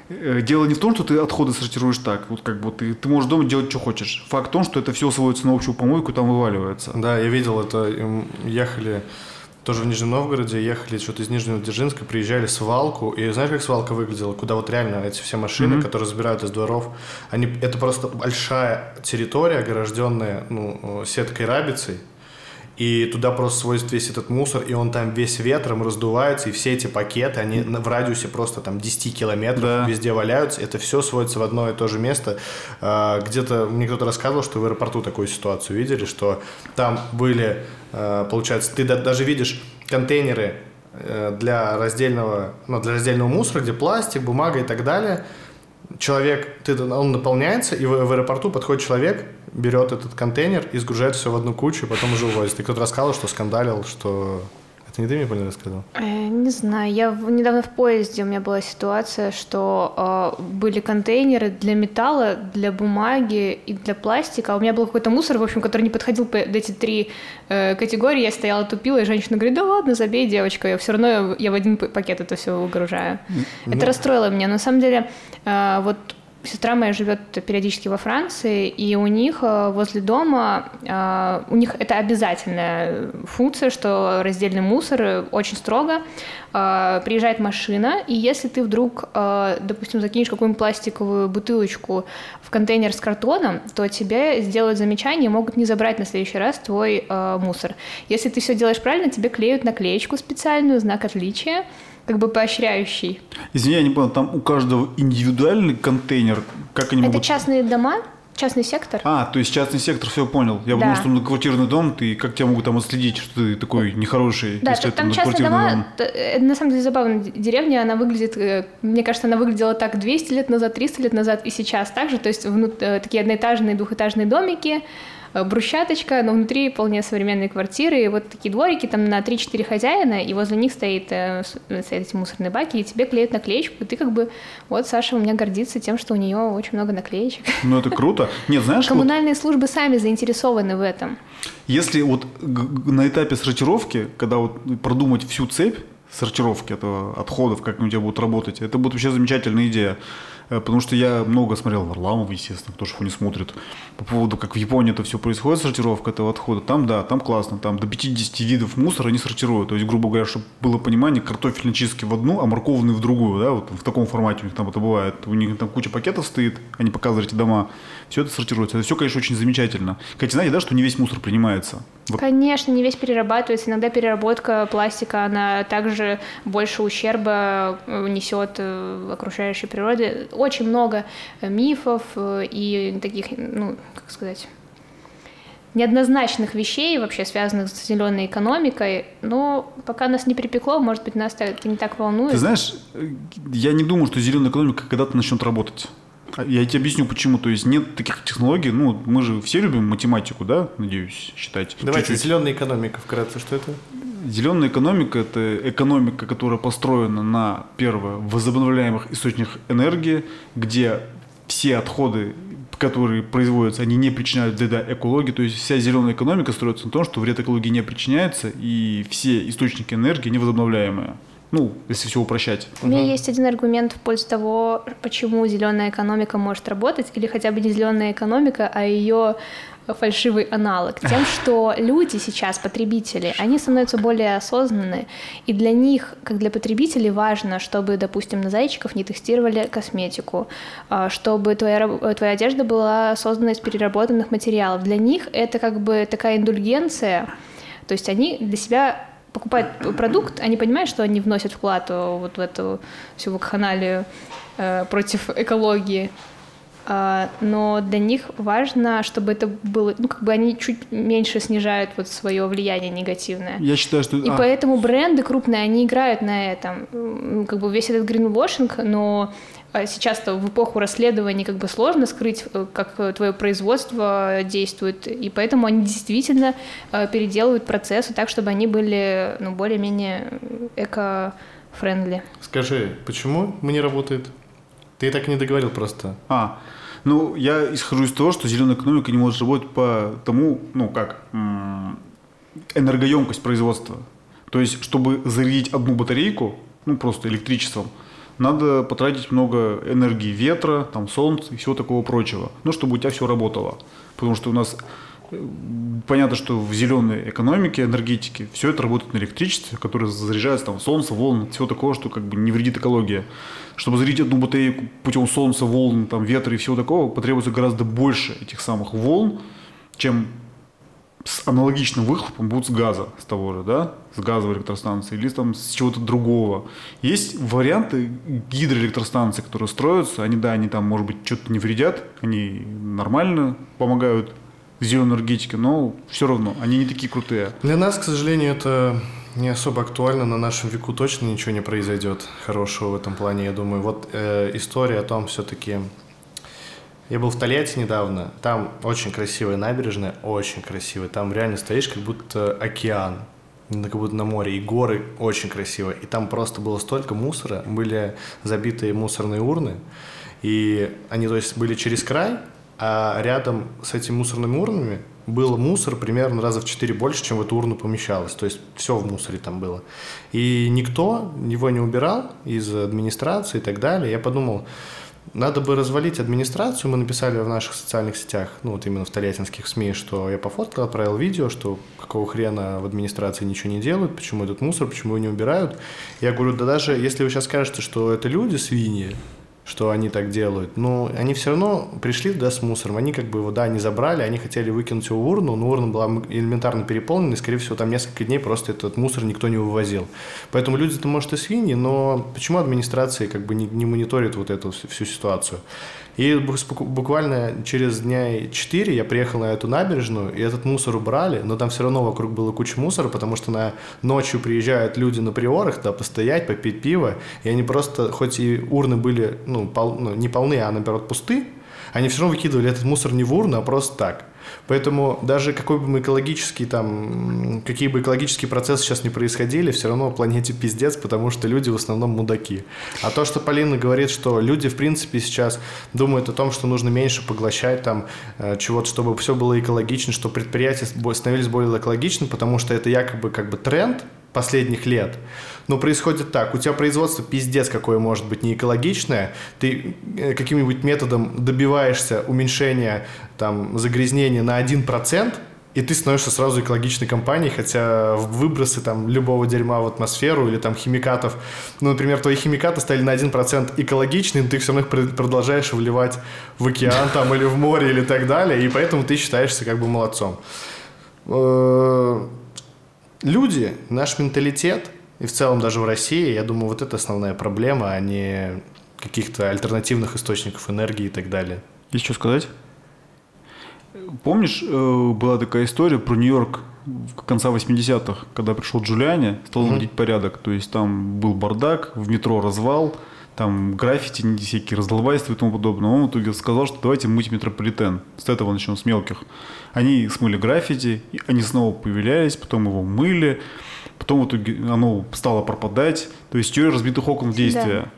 Э, дело не в том, что ты отходы сортируешь так, вот как бы ты, ты можешь дома делать, что хочешь. Факт в том, что это все сводится на общую помойку, там вываливается. Да, я видел это, ехали тоже в Нижнем Новгороде, ехали что-то из Нижнего Дзержинска, приезжали свалку, и знаешь, как свалка выглядела? Куда вот реально эти все машины, mm-hmm. которые забирают из дворов, они, это просто большая территория, огражденная ну, сеткой рабицей, и туда просто свозят весь этот мусор, и он там весь ветром раздувается, и все эти пакеты, они в радиусе просто там 10 километров да. везде валяются, это все сводится в одно и то же место. А, где-то мне кто-то рассказывал, что в аэропорту такую ситуацию видели, что там были, а, получается, ты даже видишь контейнеры э, для раздельного, ну, для раздельного мусора, где пластик, бумага и так далее – человек, ты, он наполняется, и в, в аэропорту подходит человек, берет этот контейнер и сгружает все в одну кучу, и потом уже увозит. И кто-то рассказывал, что скандалил, что это не ты мне понял рассказал? Э, не знаю. Я недавно в поезде у меня была ситуация, что э, были контейнеры для металла, для бумаги и для пластика. А у меня был какой-то мусор, в общем, который не подходил под эти три э, категории. Я стояла, тупила, и женщина говорит, да ладно, забей, девочка, я все равно я в один пакет это все выгружаю. Ну... Это расстроило меня. На самом деле, э, вот Сестра моя живет периодически во Франции, и у них э, возле дома, э, у них это обязательная функция, что раздельный мусор очень строго. Э, приезжает машина, и если ты вдруг, допустим, закинешь какую-нибудь пластиковую бутылочку в контейнер с картоном, то тебе сделают замечание могут не забрать на следующий раз твой мусор. Если ты все делаешь правильно, тебе клеют наклеечку специальную, знак отличия, как бы поощряющий. Извини, я не понял, там у каждого индивидуальный контейнер, как они Это могут... частные дома, частный сектор. А, то есть частный сектор, все понял. Я да. думал, что многоквартирный дом, ты как тебя могут там отследить, что ты такой нехороший, да, если там частные дома, дом. Это, на самом деле забавно. Деревня, она выглядит, э, мне кажется, она выглядела так 200 лет назад, 300 лет назад и сейчас также. То есть внут, э, такие одноэтажные, двухэтажные домики, брусчаточка, но внутри вполне современные квартиры, и вот такие дворики там на 3-4 хозяина, и возле них стоит, э, стоят эти мусорные баки, и тебе клеят наклеечку, и ты как бы, вот Саша у меня гордится тем, что у нее очень много наклеечек. Ну это круто. Нет, знаешь, Коммунальные вот... службы сами заинтересованы в этом. Если вот на этапе сортировки, когда вот продумать всю цепь, сортировки этого отходов, как они у тебя будут работать. Это будет вообще замечательная идея. Э, потому что я много смотрел Варламова, естественно, кто же его не смотрит, по поводу, как в Японии это все происходит, сортировка этого отхода. Там, да, там классно, там до 50 видов мусора они сортируют. То есть, грубо говоря, чтобы было понимание, картофельные чистки в одну, а морковные в другую, да, вот в таком формате у них там это бывает. У них там куча пакетов стоит, они показывают эти дома, все это сортируется. Это все, конечно, очень замечательно. Кстати, знаете, да, что не весь мусор принимается? Вот. Конечно, не весь перерабатывается. Иногда переработка пластика, она также больше ущерба э, несет э, окружающей природе. Очень много мифов э, и таких, ну, как сказать, неоднозначных вещей, вообще связанных с зеленой экономикой, но пока нас не припекло, может быть, нас это не так волнует. Ты знаешь, я не думаю, что зеленая экономика когда-то начнет работать. Я тебе объясню, почему. То есть нет таких технологий. Ну, мы же все любим математику, да, надеюсь, считать. Давайте, Чуть-чуть. зеленая экономика, вкратце, что это? Зеленая экономика – это экономика, которая построена на, первое, возобновляемых источниках энергии, где все отходы, которые производятся, они не причиняют вреда экологии. То есть вся зеленая экономика строится на том, что вред экологии не причиняется, и все источники энергии невозобновляемые. Ну, если все упрощать. У меня есть один аргумент в пользу того, почему зеленая экономика может работать, или хотя бы не зеленая экономика, а ее фальшивый аналог, тем, что люди сейчас, потребители, они становятся более осознанны, и для них, как для потребителей, важно, чтобы, допустим, на зайчиков не тестировали косметику, а, чтобы твоя, твоя одежда была создана из переработанных материалов. Для них это как бы такая индульгенция, то есть они для себя покупают продукт, они понимают, что они вносят вклад вот в эту всю вакханалию э, против экологии. Uh, но для них важно, чтобы это было, ну, как бы они чуть меньше снижают вот свое влияние негативное. Я считаю, что... И а. поэтому бренды крупные, они играют на этом. Как бы весь этот гринвошинг, но а сейчас-то в эпоху расследований как бы сложно скрыть, э, как твое производство действует, и поэтому они действительно э, переделывают процессы так, чтобы они были ну, более-менее эко-френдли. Скажи, почему мы не работает? Ты так и не договорил просто. А, ну, я исхожу из того, что зеленая экономика не может работать по тому, ну, как, энергоемкость производства. То есть, чтобы зарядить одну батарейку, ну, просто электричеством, надо потратить много энергии ветра, там, солнца и всего такого прочего, ну, чтобы у тебя все работало. Потому что у нас понятно, что в зеленой экономике, энергетике все это работает на электричестве, которое заряжается там солнце, волн, всего такого, что как бы не вредит экологии. Чтобы зарядить одну батарейку путем солнца, волн, там, ветра и всего такого, потребуется гораздо больше этих самых волн, чем с аналогичным выхлопом будут с газа, с того же, да, с газовой электростанции или там с чего-то другого. Есть варианты гидроэлектростанций, которые строятся, они, да, они там, может быть, что-то не вредят, они нормально помогают зеленой энергетике, но все равно они не такие крутые. Для нас, к сожалению, это не особо актуально, на нашем веку точно ничего не произойдет хорошего в этом плане, я думаю. Вот э, история о том все-таки, я был в Тольятти недавно. Там очень красивая набережная, очень красивая. Там реально стоишь, как будто океан, как будто на море. И горы очень красиво. И там просто было столько мусора. Были забитые мусорные урны. И они, то есть, были через край, а рядом с этими мусорными урнами был мусор примерно раза в четыре больше, чем в эту урну помещалось. То есть все в мусоре там было. И никто его не убирал из администрации и так далее. Я подумал, надо бы развалить администрацию. Мы написали в наших социальных сетях, ну вот именно в тольяттинских СМИ, что я пофоткал, отправил видео, что какого хрена в администрации ничего не делают, почему этот мусор, почему его не убирают. Я говорю, да даже если вы сейчас скажете, что это люди, свиньи, что они так делают. Но они все равно пришли туда с мусором. Они как бы его, да, не забрали, они хотели выкинуть его в урну, но урна была элементарно переполнена, и, скорее всего, там несколько дней просто этот мусор никто не вывозил. Поэтому люди-то, может, и свиньи, но почему администрация как бы не, не мониторит вот эту всю ситуацию? И буквально через дня 4 я приехал на эту набережную, и этот мусор убрали, но там все равно вокруг было куча мусора, потому что на ночью приезжают люди на приорах, да, постоять, попить пиво, и они просто, хоть и урны были, ну, пол, ну не полны, а, наоборот, пусты, они все равно выкидывали этот мусор не в урну, а просто так. Поэтому даже какой бы мы экологический там, какие бы экологические процессы сейчас не происходили, все равно планете пиздец, потому что люди в основном мудаки. А то, что Полина говорит, что люди в принципе сейчас думают о том, что нужно меньше поглощать там э, чего-то, чтобы все было экологично, что предприятия становились более экологичны, потому что это якобы как бы тренд, последних лет. Но происходит так, у тебя производство пиздец какое может быть не экологичное, ты э, каким-нибудь методом добиваешься уменьшения там, загрязнения на 1%, и ты становишься сразу экологичной компанией, хотя выбросы там любого дерьма в атмосферу или там химикатов, ну, например, твои химикаты стали на 1% экологичны, но ты все равно их продолжаешь вливать в океан там или в море или так далее, и поэтому ты считаешься как бы молодцом. Люди, наш менталитет, и в целом даже в России, я думаю, вот это основная проблема, а не каких-то альтернативных источников энергии и так далее. Есть что сказать? Помнишь, э, была такая история про Нью-Йорк в конца 80-х, когда пришел Джулиани, стал наводить mm-hmm. порядок. То есть там был бардак, в метро развал, там граффити, всякие раздолбайства и тому подобное. Он в итоге сказал, что давайте мыть метрополитен. С этого начнем, с мелких. Они смыли граффити, они снова появлялись, потом его мыли, потом в итоге оно стало пропадать. То есть теория разбитых окон в действии. Да.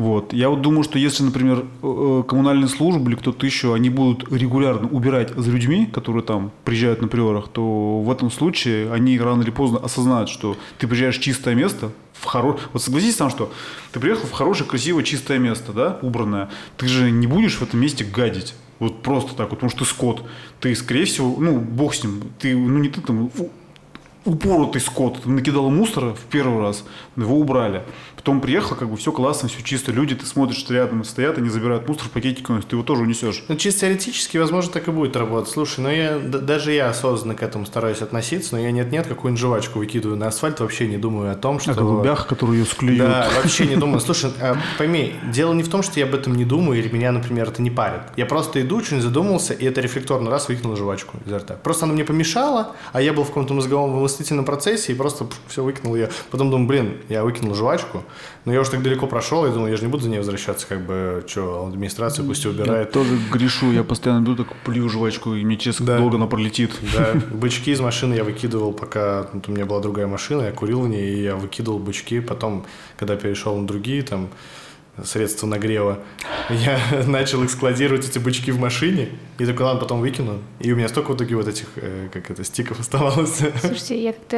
Вот. Я вот думаю, что если, например, э, э, коммунальные службы или кто-то еще, они будут регулярно убирать за людьми, которые там приезжают на приорах, то в этом случае они рано или поздно осознают, что ты приезжаешь в чистое место, в хоро... Вот согласись сам, что ты приехал в хорошее, красивое, чистое место, да, убранное. Ты же не будешь в этом месте гадить. Вот просто так вот, потому что ты скот. Ты, скорее всего, ну, бог с ним, ты, ну, не ты там, упоротый скот, накидал мусора в первый раз, его убрали. Потом приехал, как бы все классно, все чисто. Люди, ты смотришь, что рядом стоят, они забирают мусор в пакетик, ты его тоже унесешь. Ну, чисто теоретически, возможно, так и будет работать. Слушай, ну я, даже я осознанно к этому стараюсь относиться, но я нет-нет, какую-нибудь жвачку выкидываю на асфальт, вообще не думаю о том, что... О голубях, которые ее склеют. Да, вообще не думаю. Слушай, а, пойми, дело не в том, что я об этом не думаю, или меня, например, это не парит. Я просто иду, что-нибудь задумался, и это рефлекторно раз выкинул жвачку изо рта. Просто она мне помешала, а я был в каком-то мозговом вымыслительном процессе и просто все выкинул ее. Потом думаю, блин, я выкинул жвачку, но я уже так далеко прошел, я думал, я же не буду за ней возвращаться, как бы, что, администрация пусть убирает. Я тоже грешу, я постоянно иду, так плюю жвачку, и мне честно да. долго она пролетит. Да, бычки из машины я выкидывал, пока вот, у меня была другая машина, я курил в ней, и я выкидывал бычки, потом, когда перешел на другие, там, средства нагрева, я [laughs] начал их складировать, эти бычки в машине, и такой, ладно, потом выкину. И у меня столько в итоге вот этих, э, как это, стиков оставалось. Слушайте, я как-то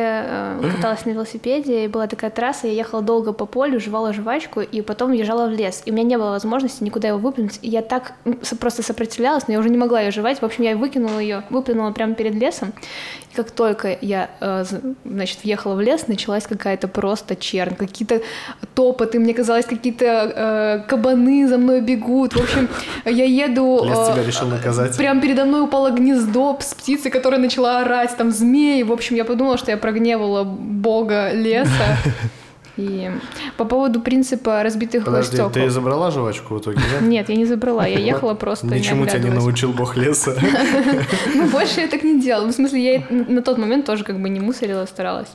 э, каталась на велосипеде, и была такая трасса, я ехала долго по полю, жевала жвачку, и потом въезжала в лес. И у меня не было возможности никуда его выплюнуть. И я так просто сопротивлялась, но я уже не могла ее жевать. В общем, я выкинула ее, выплюнула прямо перед лесом. И как только я, э, значит, въехала в лес, началась какая-то просто чернь, какие-то топоты, мне казалось, какие-то э, кабаны за мной бегут. В общем, я еду... Лес тебя решил наказать птицы. Прям передо мной упало гнездо с птицей, которая начала орать, там змеи. В общем, я подумала, что я прогневала бога леса. [laughs] И по поводу принципа разбитых Подожди, стекол. ты забрала жвачку в итоге, да? Нет, я не забрала, я ехала просто Ничему тебя не научил бог леса. [laughs] Ну, больше я так не делала. В смысле, я на тот момент тоже как бы не мусорила, старалась.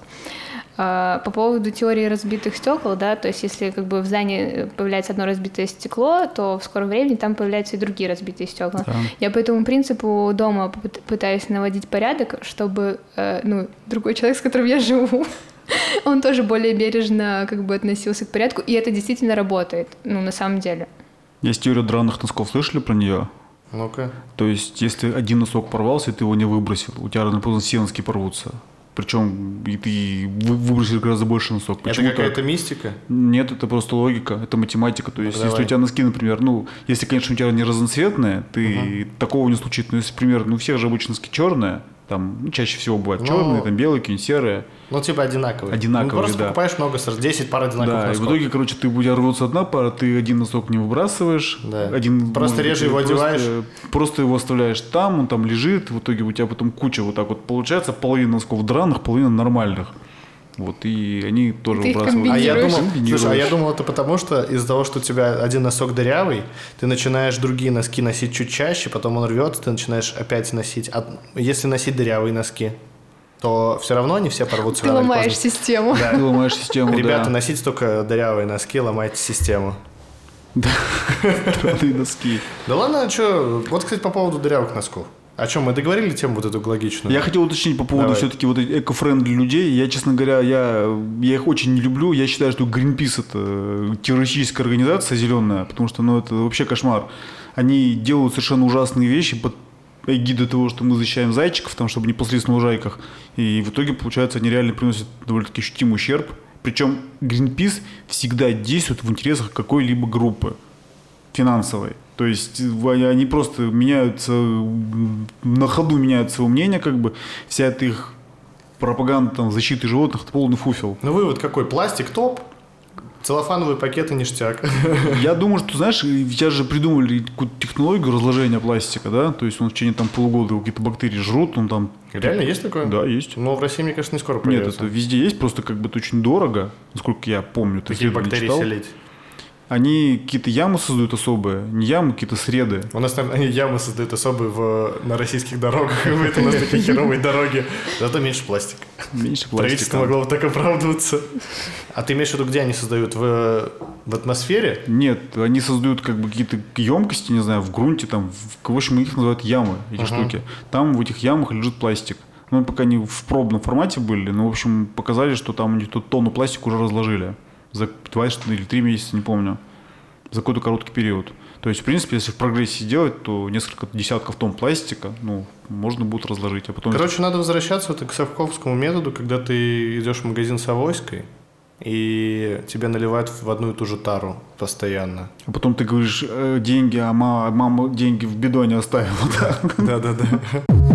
А, по поводу теории разбитых стекол, да, то есть если как бы в здании появляется одно разбитое стекло, то в скором времени там появляются и другие разбитые стекла. Да. Я по этому принципу дома пытаюсь наводить порядок, чтобы э, ну, другой человек, с которым я живу, [laughs] [laughs] он тоже более бережно как бы относился к порядку, и это действительно работает, ну, на самом деле. Есть теория драных носков, слышали про нее? Ну-ка. То есть, если один носок порвался, и ты его не выбросил, у тебя рано поздно все носки порвутся. Причем и ты выбросишь гораздо больше носок. Это какая-то мистика? Нет, это просто логика, это математика. То есть, ну, если у тебя носки, например, ну, если, конечно, у тебя не разноцветные, ты угу. такого не случится. Но если, например, ну, у всех же обычно носки черные, там ну, чаще всего бывают ну, черные, там белые, какие-нибудь серые. Ну, типа одинаковые. Одинаковые, ну, просто да. покупаешь много, 10 пар одинаковых Да, носков. и в итоге, короче, ты будешь рваться одна пара, ты один носок не выбрасываешь. Да. Один, просто реже его просто, одеваешь. Просто его оставляешь там, он там лежит, в итоге у тебя потом куча вот так вот получается, половина носков драных, половина нормальных. Вот, и они тоже Ты выбрасывают. А я думал, слушай, а я думал, это потому, что из-за того, что у тебя один носок дырявый, ты начинаешь другие носки носить чуть чаще, потом он рвется, ты начинаешь опять носить. А если носить дырявые носки, то все равно они все порвутся. Ты ломаешь систему. Да. Ты ломаешь систему, Ребята, да. носите только дырявые носки, ломайте систему. [laughs] Да, дырявые носки. Да ладно, а что? Вот, кстати, по поводу дырявых носков. О чем мы договорили тему вот эту экологичную? Я хотел уточнить по поводу Давай. все-таки вот эко-френдли людей. Я, честно говоря, я, я их очень не люблю. Я считаю, что Greenpeace это террористическая организация зеленая, потому что ну, это вообще кошмар. Они делают совершенно ужасные вещи под эгиды того, что мы защищаем зайчиков, там, чтобы не паслись на лужайках. И в итоге, получается, они реально приносят довольно-таки ощутимый ущерб. Причем Greenpeace всегда действует в интересах какой-либо группы финансовой. То есть они просто меняются, на ходу меняют свое мнение, как бы вся эта их пропаганда там, защиты животных – это полный фуфел. Ну вывод какой? Пластик топ, Целлофановые пакеты ништяк. [laughs] Я думаю, что, знаешь, сейчас же придумали какую-то технологию разложения пластика, да? То есть он в течение там полугода какие-то бактерии жрут, он там... Реально есть такое? Да, есть. Но в России, мне кажется, не скоро появится. Нет, это везде есть, просто как бы это очень дорого, насколько я помню. Какие бактерии читал. селить? Они какие-то ямы создают особые, не ямы, какие-то среды. У нас там они ямы создают особые в, на российских дорогах, [laughs] это у нас такие херовые дороги, зато меньше пластика. Меньше пластика. Правительство могло бы так оправдываться. А ты имеешь в виду, где они создают? В, в атмосфере? Нет, они создают как бы какие-то емкости, не знаю, в грунте, там, в, в общем, их называют ямы, эти uh-huh. штуки. Там в этих ямах лежит пластик. Мы пока не в пробном формате были, но, в общем, показали, что там у них тут тонну пластика уже разложили за два или три месяца, не помню, за какой-то короткий период. То есть, в принципе, если в прогрессе сделать, то несколько десятков тонн пластика, ну, можно будет разложить. А потом... Короче, надо возвращаться вот к совковскому методу, когда ты идешь в магазин с авоськой, и тебе наливают в одну и ту же тару постоянно. А потом ты говоришь, э, деньги, а мама, мама деньги в бидоне оставила. Да-да-да.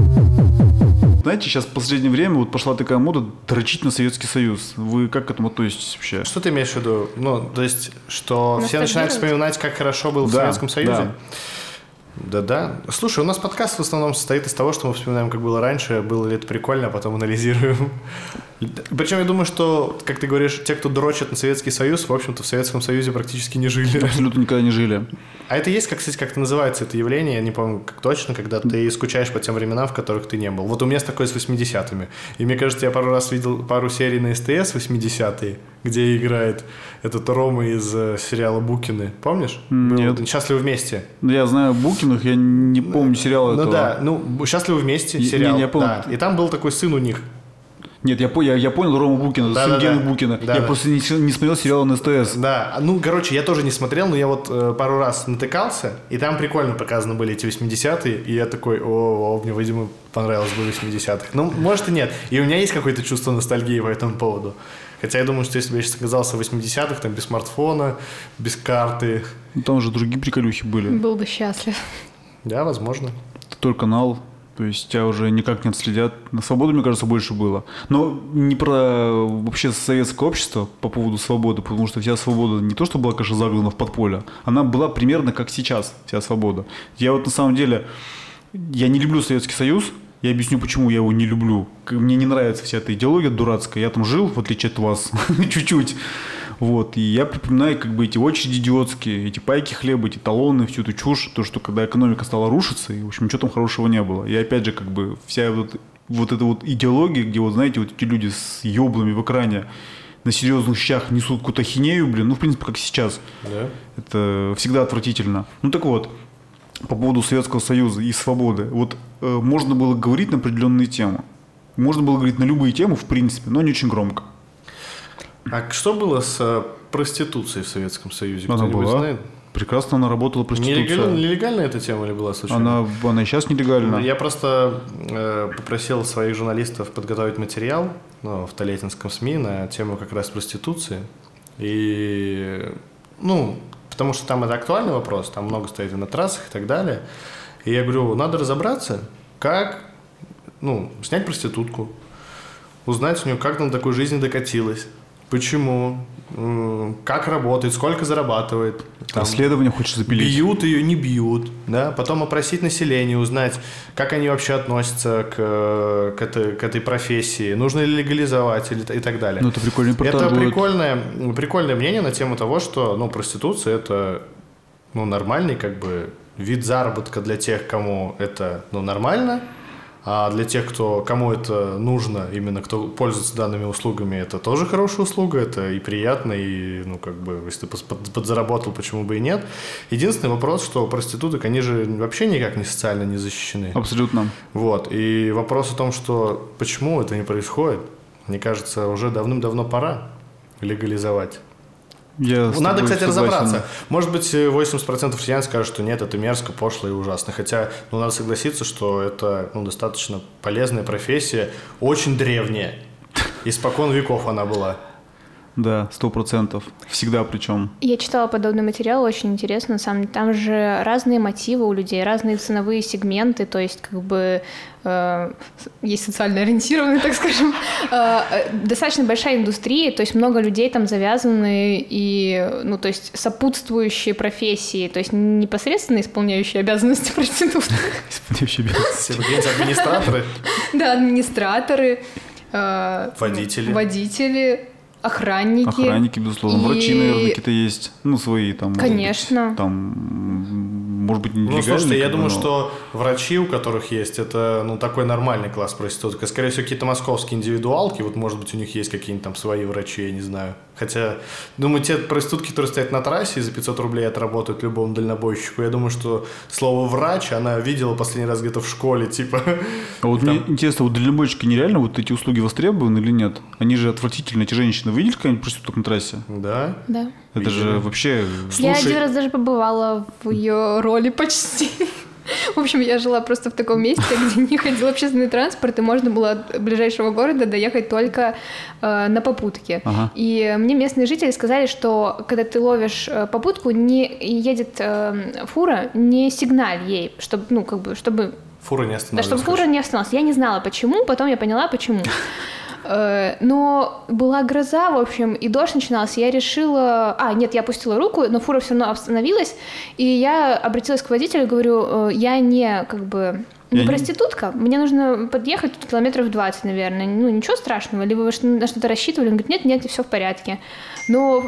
Знаете, сейчас в последнее время вот пошла такая мода дрочить на Советский Союз. Вы как к этому относитесь вообще? Что ты имеешь в виду? Ну, то есть, что все начинают вспоминать, как хорошо был в Советском Союзе? Да. Да-да. Слушай, у нас подкаст в основном состоит из того, что мы вспоминаем, как было раньше, было ли это прикольно, а потом анализируем. Причем я думаю, что, как ты говоришь, те, кто дрочат на Советский Союз, в общем-то, в Советском Союзе практически не жили. Абсолютно никогда не жили. А это есть, как, кстати, как это называется, это явление, я не помню как точно, когда ты скучаешь по тем временам, в которых ты не был. Вот у меня с такое с 80-ми. И мне кажется, я пару раз видел пару серий на СТС 80-е, где играет этот Рома из э, сериала «Букины». Помнишь? Нет. Был «Счастливы вместе». Ну, я знаю Букиных, я не помню сериала ну, этого. Ну да, ну «Счастливы вместе» сериал. Не, не, я помню. Да. И там был такой сын у них, нет, я, я, я понял Рому Букина, да, сын да, Гены да. Букина. Да, я да. просто не, не смотрел сериал на СТС. Да, ну, короче, я тоже не смотрел, но я вот э, пару раз натыкался, и там прикольно показаны были эти 80-е, и я такой, о, о мне, видимо, понравилось бы 80-х. Ну, может и нет. И у меня есть какое-то чувство ностальгии по этому поводу. Хотя я думаю, что если бы я сейчас оказался в 80-х, там, без смартфона, без карты... Ну, там уже другие приколюхи были. Был бы счастлив. Да, возможно. Только канал то есть тебя уже никак не отследят. На свободу, мне кажется, больше было. Но не про вообще советское общество по поводу свободы, потому что вся свобода не то, что была, конечно, загнана в подполье, она была примерно как сейчас, вся свобода. Я вот на самом деле, я не люблю Советский Союз, я объясню, почему я его не люблю. Мне не нравится вся эта идеология дурацкая. Я там жил, в отличие от вас, [laughs] чуть-чуть. Вот, и я припоминаю как бы эти очереди идиотские, эти пайки хлеба, эти талоны, всю эту чушь, то, что когда экономика стала рушиться, и, в общем, ничего там хорошего не было. И опять же, как бы вся вот, вот эта вот идеология, где вот, знаете, вот эти люди с еблами в экране, на серьезных щах несут какую-то хинею, блин, ну, в принципе, как сейчас. Да. Это всегда отвратительно. Ну, так вот, по поводу Советского Союза и свободы. Вот э, можно было говорить на определенные темы. Можно было говорить на любые темы, в принципе, но не очень громко. А что было с э, проституцией в Советском Союзе? Она была. Знает? Прекрасно она работала проституция. Нелегально, нелегальная эта тема или была случайно? Она, она и сейчас нелегальна. Я просто э, попросил своих журналистов подготовить материал ну, в Толетинском СМИ на тему как раз проституции. И, ну, потому что там это актуальный вопрос, там много стоит и на трассах и так далее. И я говорю, надо разобраться, как, ну, снять проститутку, узнать у нее, как до такой жизни докатилась, Почему? Как работает, сколько зарабатывает. Там, Расследование хочешь запилить. Бьют ее, не бьют. Да? Потом опросить население, узнать, как они вообще относятся к, к, этой, к этой профессии, нужно ли легализовать или, и так далее. Ну, это прикольный Это будет. прикольное, прикольное мнение на тему того, что ну, проституция – это ну, нормальный как бы вид заработка для тех, кому это ну, нормально – а для тех, кто, кому это нужно, именно кто пользуется данными услугами, это тоже хорошая услуга, это и приятно, и, ну, как бы, если ты подзаработал, почему бы и нет. Единственный вопрос, что проституток, они же вообще никак не социально не защищены. Абсолютно. Вот, и вопрос о том, что почему это не происходит, мне кажется, уже давным-давно пора легализовать. Я Надо, кстати, согласен. разобраться. Может быть, э, 80% россиян скажут, что нет, это мерзко, пошло и ужасно. Хотя, ну, надо согласиться, что это ну, достаточно полезная профессия, очень древняя. Испокон веков она была. Да, сто процентов. Всегда причем. Я читала подобный материал, очень интересно. Сам, там же разные мотивы у людей, разные ценовые сегменты, то есть как бы э, есть социально ориентированные, так скажем. Э, э, достаточно большая индустрия, то есть много людей там завязаны и, ну, то есть сопутствующие профессии, то есть не непосредственно исполняющие обязанности проституток. Исполняющий обязанности. Администраторы, Да, администраторы, э, водители. водители, охранники. Охранники, безусловно. И- Врачи, наверное, какие-то есть. Ну, свои там. может быть, Конечно. там, может быть, Ну, нелегальные. слушайте, я бы, думаю, но- что врачи, у которых есть, это, ну, такой нормальный класс проституток. Скорее всего, какие-то московские индивидуалки, вот, может быть, у них есть какие-нибудь там свои врачи, я не знаю. Хотя, думаю, те проститутки, которые стоят на трассе и за 500 рублей отработают любому дальнобойщику, я думаю, что слово «врач» она видела последний раз где-то в школе, типа. А вот мне интересно, вот дальнобойщики нереально вот эти услуги востребованы или нет? Они же отвратительные, эти женщины. Вы видели какая-нибудь проституток на трассе? Да? Да. Это же Видели. вообще... Я Слушай- один раз даже побывала в ее роли почти. В общем, я жила просто в таком месте, где не ходил общественный транспорт, и можно было от ближайшего города доехать только э, на попутке. Ага. И мне местные жители сказали, что когда ты ловишь э, попутку, не едет э, фура, не сигналь ей, чтобы, ну, как бы, чтобы Фура не да, остановилась. чтобы фура не остановилась. Я не знала, почему, потом я поняла, почему. Э, Но была гроза, в общем, и дождь начинался. Я решила... А, нет, я опустила руку, но фура все равно остановилась. И я обратилась к водителю, говорю, э, я не, как бы, не проститутка, мне нужно подъехать тут километров 20, наверное. Ну, ничего страшного. Либо вы на что-то рассчитывали? Он говорит, нет, нет, все в порядке. Но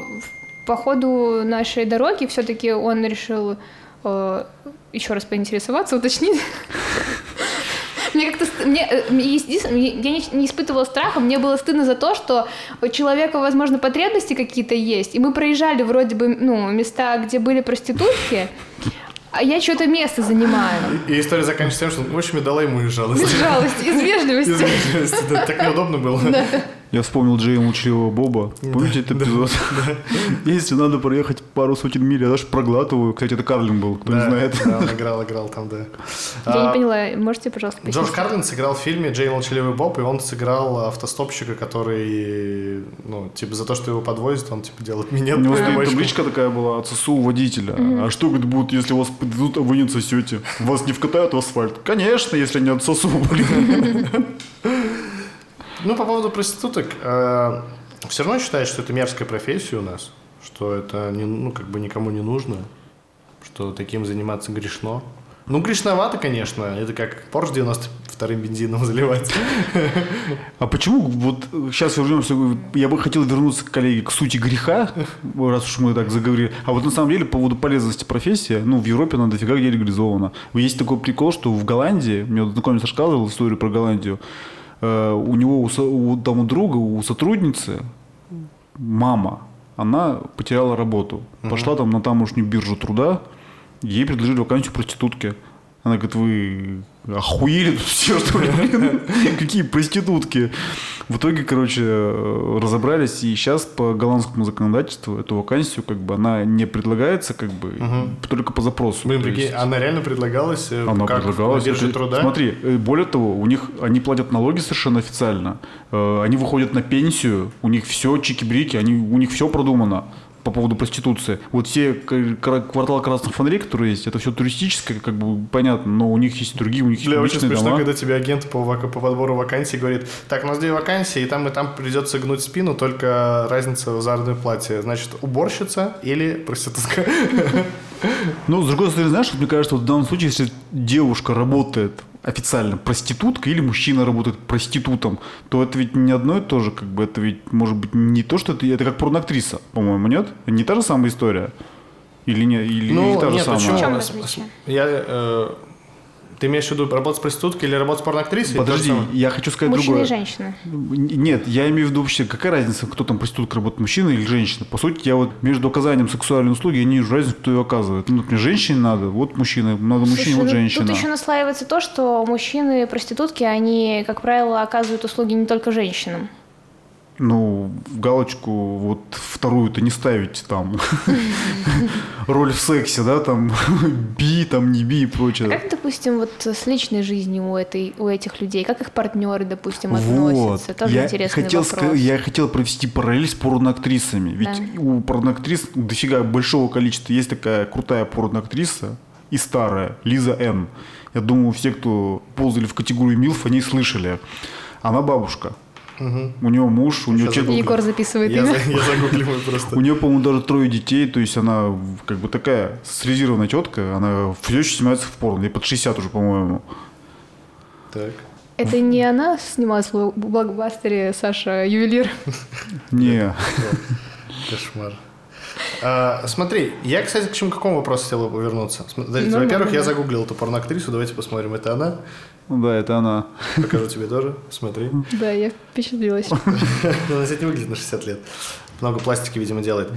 по ходу нашей дороги все-таки он решил э, еще раз поинтересоваться, уточнить. [laughs] Мне как-то мне, э, мне я не, не испытывала страха, мне было стыдно за то, что у человека, возможно, потребности какие-то есть, и мы проезжали вроде бы ну, места, где были проститутки, а я что-то место занимаю. И история заканчивается тем, что, в общем, я дала ему Из жалости. жалости, из Из вежливости. вежливости, да, Так неудобно было. Я вспомнил Джея Молчаливого Боба. Помните этот эпизод? [laughs] Если надо проехать пару сотен миль, я даже проглатываю. Кстати, это Карлин был, кто не знает. да, он играл, играл там, да. Я не А, поняла, можете, пожалуйста, Джордж? Карлин сыграл в фильме «Джей Молчаливый Боб», и он сыграл автостопщика, который, ну, типа, за то, что его подвозят, он, типа, делает минет. У него стоит табличка такая была от ССУ водителя. А что, говорит, будет, если вас подведут, а вы не? Вас не вкатают в асфальт? Конечно, если не отсосу, блин. [laughs] Ну, по поводу проституток, все равно считаешь, что это мерзкая профессия у нас, что это, не, ну, как бы никому не нужно, что таким заниматься грешно. Ну, грешновато, конечно, это как Porsche 92 бензином [laughs] заливать. А почему вот сейчас вернемся, я бы хотел вернуться, коллеги, к сути греха, раз уж мы так заговорили. А вот на самом деле по поводу полезности профессии, ну, в Европе она дофига где легализована. Есть такой прикол, что в Голландии, мне знакомец рассказывал историю про Голландию, э, у него, у, там у друга, у сотрудницы мама, она потеряла работу. Пошла там на тамошнюю биржу труда, ей предложили вакансию проститутки. Она говорит, вы охуели тут все, что ли? [laughs] Какие проститутки? В итоге, короче, разобрались, и сейчас по голландскому законодательству эту вакансию, как бы, она не предлагается, как бы, только по запросу. Блин, прикинь, есть она реально предлагалась э, она как предлагалась. Это- труда? Смотри, э, более того, у них они платят налоги совершенно официально. Э, Они выходят на пенсию, у них все чики-брики, они, у них все продумано по поводу проституции. Вот все квартал красных фонарей, которые есть, это все туристическое, как бы понятно, но у них есть другие, у них есть Бля, очень смешно, дома. когда тебе агент по, вак- по подбору вакансий говорит, так, у нас две вакансии, и там и там придется гнуть спину, только разница в заработной плате. Значит, уборщица или проститутка. Ну, с другой стороны, знаешь, мне кажется, в данном случае, если девушка работает официально проституткой или мужчина работает проститутом, то это ведь не одно и то же, как бы это ведь может быть не то, что это, это как порноактриса, по-моему, нет? Не та же самая история? Или не, или, или Ну, та же нет, самая? почему? Я, э, ты имеешь в виду работать с проституткой или работать с порноактрисой? Подожди, я хочу сказать Мужчина и другое. женщина. Нет, я имею в виду вообще, какая разница, кто там проститутка работает, мужчина или женщина. По сути, я вот между оказанием сексуальной услуги я не вижу разницы, кто ее оказывает. Ну, например, женщине надо, вот мужчина, надо мужчине, Слушай, вот ну, женщина. Тут еще наслаивается то, что мужчины проститутки, они, как правило, оказывают услуги не только женщинам. Ну, галочку вот вторую-то не ставить там [laughs] роль в сексе, да, там [laughs] би, там не би и прочее. А как, допустим, вот с личной жизнью у, этой, у этих людей, как их партнеры, допустим, относятся? Вот. Тоже я интересный хотел вопрос. я хотел провести параллель с порноактрисами. Ведь Да. у порноактрис дофига большого количества. Есть такая крутая порноактриса и старая, Лиза Н. Я думаю, все, кто ползали в категорию МИЛФ, они слышали. Она бабушка. У нее муж, у нее, Сейчас. Егор записывает Я, имя. за- я загугливаю просто. у нее, по-моему, даже трое детей, то есть она как бы такая социализированная тетка, она все еще снимается в порно, ей под 60 уже, по-моему. Так. Это не она снималась в блокбастере Саша Ювелир? [laughs] Не, Кошмар. А, смотри, я, кстати, к чему к какому вопросу хотел бы вернуться? Нормально, Во-первых, я да. загуглил эту порноактрису, давайте посмотрим, это она. Ну да, это она. Покажу тебе тоже, смотри. Да, я впечатлилась. [laughs] Она, кстати, не выглядит на 60 лет. Много пластики, видимо, делает.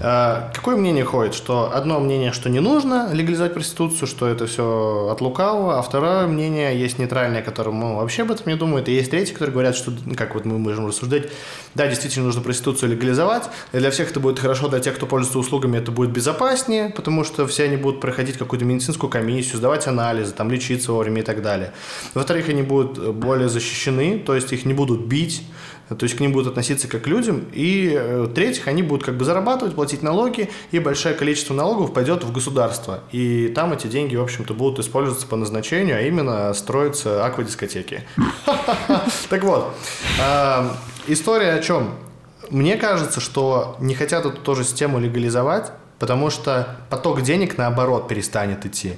А, какое мнение ходит? Что одно мнение, что не нужно легализовать проституцию, что это все от лукавого, а второе мнение есть нейтральное, которое ну, вообще об этом не думают, и есть третье, которые говорят, что, ну, как вот мы можем рассуждать, да, действительно нужно проституцию легализовать, и для всех это будет хорошо, для тех, кто пользуется услугами, это будет безопаснее, потому что все они будут проходить какую-то медицинскую комиссию, сдавать анализы, там, лечиться вовремя и так далее. Во-вторых, они будут более защищены, то есть их не будут бить, то есть к ним будут относиться как к людям. И э, в-третьих, они будут как бы зарабатывать, платить налоги, и большое количество налогов пойдет в государство. И там эти деньги, в общем-то, будут использоваться по назначению, а именно строятся аквадискотеки. [laughs] Так вот, а, история о чем? Мне кажется, что не хотят эту тоже систему легализовать, потому что поток денег, наоборот, перестанет идти.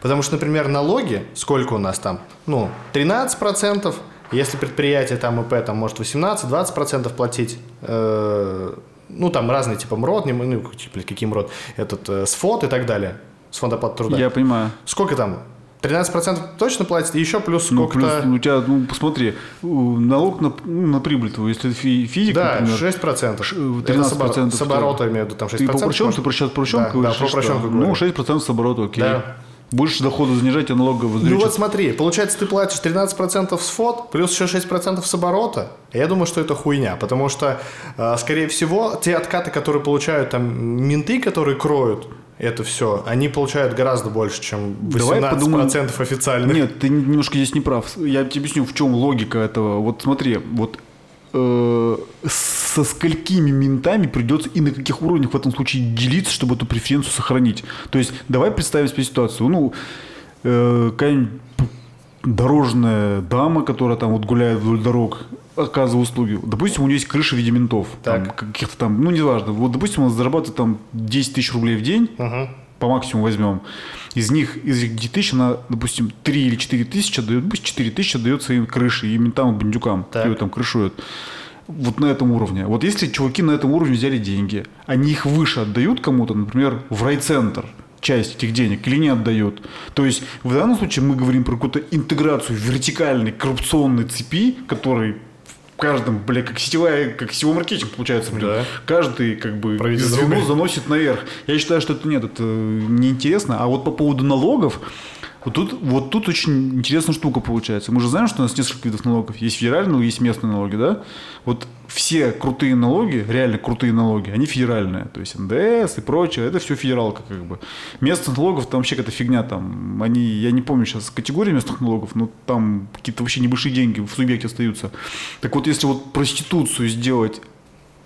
Потому что, например, налоги, сколько у нас там? Ну, 13%, если предприятие там ИП там может 18-20% платить, э, ну, там разные типа МРОД, не, ну, типа, какие МРОД, этот, э, СФОД и так далее, с фонда оплаты труда. Я понимаю. Сколько там? 13% точно платит, и еще плюс Ну, плюс сколько-то... у тебя, ну, посмотри, налог на, ну, на прибыль твою, если ты фи- физик, да, например, 6%. ш- Это 13% с, оборота, имею в виду, там 6%. ты по прочему, может? ты про сейчас прочем Да, да, про прочёмку Ну, говорю. 6% с оборота, окей. Да. Больше дохода занижать, а налога Ну вот смотри, получается, ты платишь 13% с фот, плюс еще 6% с оборота. Я думаю, что это хуйня, потому что, э, скорее всего, те откаты, которые получают там менты, которые кроют это все, они получают гораздо больше, чем 18% Давай подумаем. официальных. Нет, ты немножко здесь не прав. Я тебе объясню, в чем логика этого. Вот смотри, вот э, со сколькими ментами придется и на каких уровнях в этом случае делиться, чтобы эту преференцию сохранить. То есть давай представим себе ситуацию. Ну, э, какая-нибудь дорожная дама, которая там вот гуляет вдоль дорог, оказывает услуги. Допустим, у нее есть крыша в виде ментов. Там, Так. каких-то там, ну, неважно. Вот, допустим, он зарабатывает там 10 тысяч рублей в день, Мгм. По максимуму возьмем. Из них, из этих 10 тысяч, она, допустим, 3 или 4 тысячи отдает, пусть 4 тысячи отдает своим крыши и ментам, и бандюкам, которые там крышуют. Вот на этом уровне. Вот если чуваки на этом уровне взяли деньги, они их выше отдают кому-то, например, в райцентр, часть этих денег, или не отдают. То есть в данном случае мы говорим про какую-то интеграцию вертикальной коррупционной цепи, который в каждом, бля, как сетевая, как сетевой маркетинг получается, блин. Да. Каждый как бы звено заносит наверх. Я считаю, что это нет, это неинтересно. А вот по поводу налогов, вот тут, вот тут очень интересная штука получается. Мы же знаем, что у нас несколько видов налогов. Есть федеральные, есть местные налоги, да? Вот все крутые налоги, реально крутые налоги, они федеральные. То есть НДС и прочее, это все федералка как бы. Местных налогов там вообще какая-то фигня там. Они, я не помню сейчас категории местных налогов, но там какие-то вообще небольшие деньги в субъекте остаются. Так вот, если вот проституцию сделать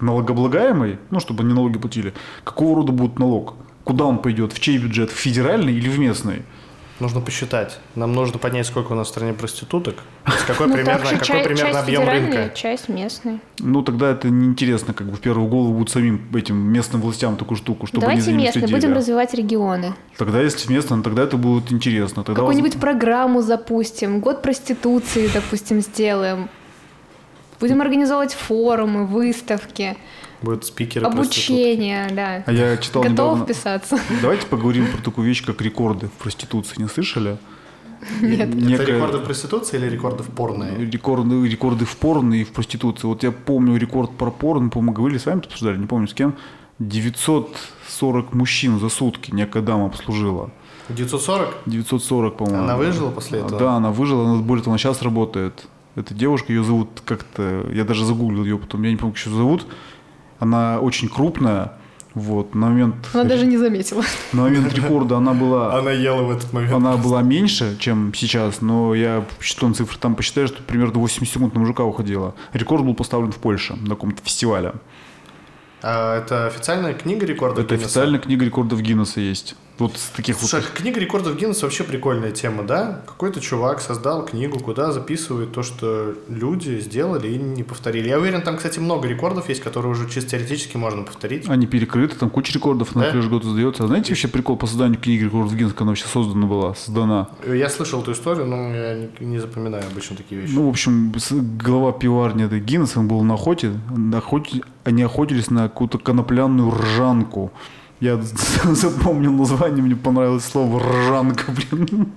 налогооблагаемой, ну, чтобы они налоги платили, какого рода будет налог? Куда он пойдет? В чей бюджет? В федеральный или в местный? Нужно посчитать. Нам нужно понять, сколько у нас в стране проституток, какой [laughs] Ну, примерно, какой ча- примерно часть объем рынка. часть местной. Ну, тогда это неинтересно, как бы в первую голову будет самим этим местным властям такую штуку, чтобы они Давайте за ними местные, следили. будем развивать регионы. Тогда, если местно, ну, тогда это будет интересно. Тогда Какую-нибудь программу запустим, год проституции, допустим, сделаем. Будем организовывать форумы, выставки, Будут спикеры обучение, да. А я читал Готов недавно... вписаться? Давайте поговорим про такую вещь, как рекорды в проституции. Не слышали? Нет. Это Некая- рекорды в проституции или рекорды в порно? Рекорды, рекорды в порно и в проституции. Вот я помню рекорд про порно, по-моему, говорили с вами, обсуждали, не помню с кем. 940 мужчин за сутки некая дама обслужила. 940? 940, по-моему. Она выжила после этого? Да, она выжила, она, более того, она сейчас работает. Это девушка, ее зовут как-то... Я даже загуглил ее потом, я не помню, как ее зовут. Она очень крупная. Вот, на момент... Она даже не заметила. [laughs] На момент рекорда она была... [laughs] Она ела в этот момент. Она была меньше, чем сейчас, но я посчитал цифры, там посчитаю, что примерно 8 секунд на мужика уходила. Рекорд был поставлен в Польше на каком-то фестивале. А это официальная книга рекордов Это Гиннесса? официальная книга рекордов Гиннесса есть. Вот с таких Слушай, вот... книга рекордов Гиннесса вообще прикольная тема, да? Какой-то чувак создал книгу, куда записывает то, что люди сделали и не повторили. Я уверен, там, кстати, много рекордов есть, которые уже чисто теоретически можно повторить. Они перекрыты, там куча рекордов на Да? год издается. А знаете вообще прикол по созданию книги рекордов Гиннесса, как она вообще создана была, создана? Я слышал эту историю, но я не, не запоминаю обычно такие вещи. Ну, в общем, глава пиварни этой Гиннесса, он был на охоте, на охоте- они охотились на какую-то конопляную ржанку. Я [laughs] запомнил название, мне понравилось слово ржанка, блин.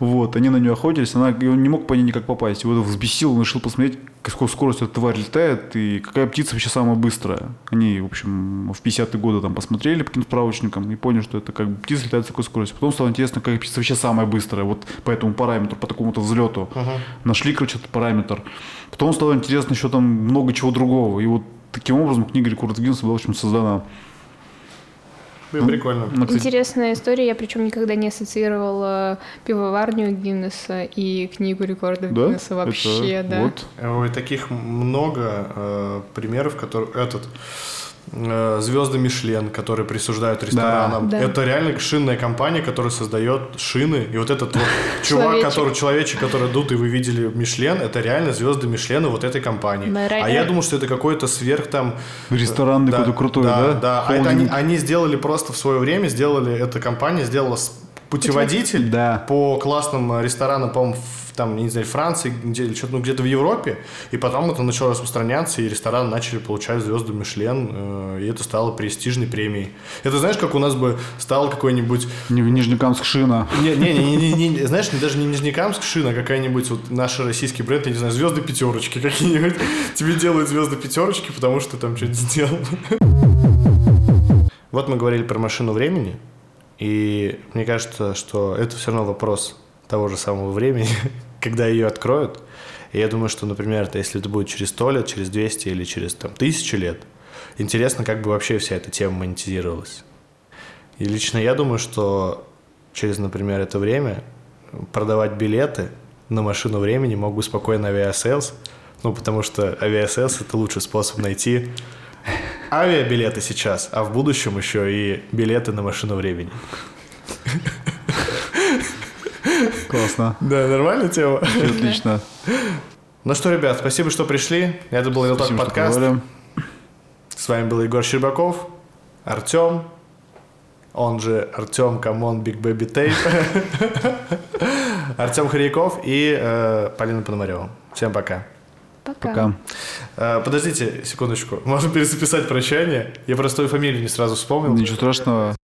Вот, они на нее охотились, она, и он не мог по ней никак попасть. Его это взбесил, он решил посмотреть, какой скоростью эта тварь летает и какая птица вообще самая быстрая. Они, в общем, в 50-е годы там посмотрели по каким-то справочникам и поняли, что это как бы птица летает с такой скоростью. Потом стало интересно, какая птица вообще самая быстрая, вот по этому параметру, по такому-то взлету. Нашли, короче, этот параметр. Потом стало интересно еще там много чего другого. И вот таким образом книга рекордов Гиннесса была, в общем, создана. Блин, прикольно. Она, кстати, Интересная история, я причем никогда не ассоциировала пивоварню Гиннесса и книгу рекордов да? Гиннесса вообще, Это да. Вот. Ой, таких много э, примеров, которые этот звезды Мишлен, которые присуждают ресторанам. Да. Это реально шинная компания, которая создает шины. И вот этот вот [laughs] чувак, Человечек. который человечек, который дут, и вы видели Мишлен, это реально звезды Мишлена вот этой компании. Да, А я думал, что это какой-то сверх там Ресторанный какой-то крутой, да? Да, А это они, сделали просто в свое время, сделали, эта компания сделала путеводитель Да. по классным э, ресторанам, по-моему, там, не знаю, Франции, где, или что-то, ну, где-то в Европе, и потом это начало распространяться, и рестораны начали получать звезду Мишлен, э, и это стало престижной премией. Это знаешь, как у нас бы стал какой-нибудь Не Нижнекамск шина. не, не, не, не, не, не, знаешь, не, даже не Нижнекамск шина, а какая-нибудь вот наш российский бренд, я не знаю, звезды пятерочки [laughs] какие-нибудь. Тебе делают звезды пятерочки, потому что там что-то сделал. Вот мы говорили про машину времени, и мне кажется, что это все равно вопрос того же самого времени, когда ее откроют. И я думаю, что, например, это если это будет через 100 лет, через 200 или через там, 1000 лет, интересно, как бы вообще вся эта тема монетизировалась. И лично я думаю, что через, например, это время продавать билеты на машину времени мог бы спокойно Aviasales, ну, потому что Aviasales – это лучший способ найти авиабилеты сейчас, а в будущем еще и билеты на машину времени. Классно. [laughs] Да, нормальная тема. Отлично. [laughs] Ну что, ребят, спасибо, что пришли. Это был что подкаст. С вами был Егор Щербаков, Артем, он же Артем Come on Big Baby Tape, Артем Хряков и э, Полина Пономарева. Всем пока. Пока. Пока. Э, подождите секундочку, [laughs] можно перезаписать прощание? Я просто твою фамилию не сразу вспомнил. Ничего страшного.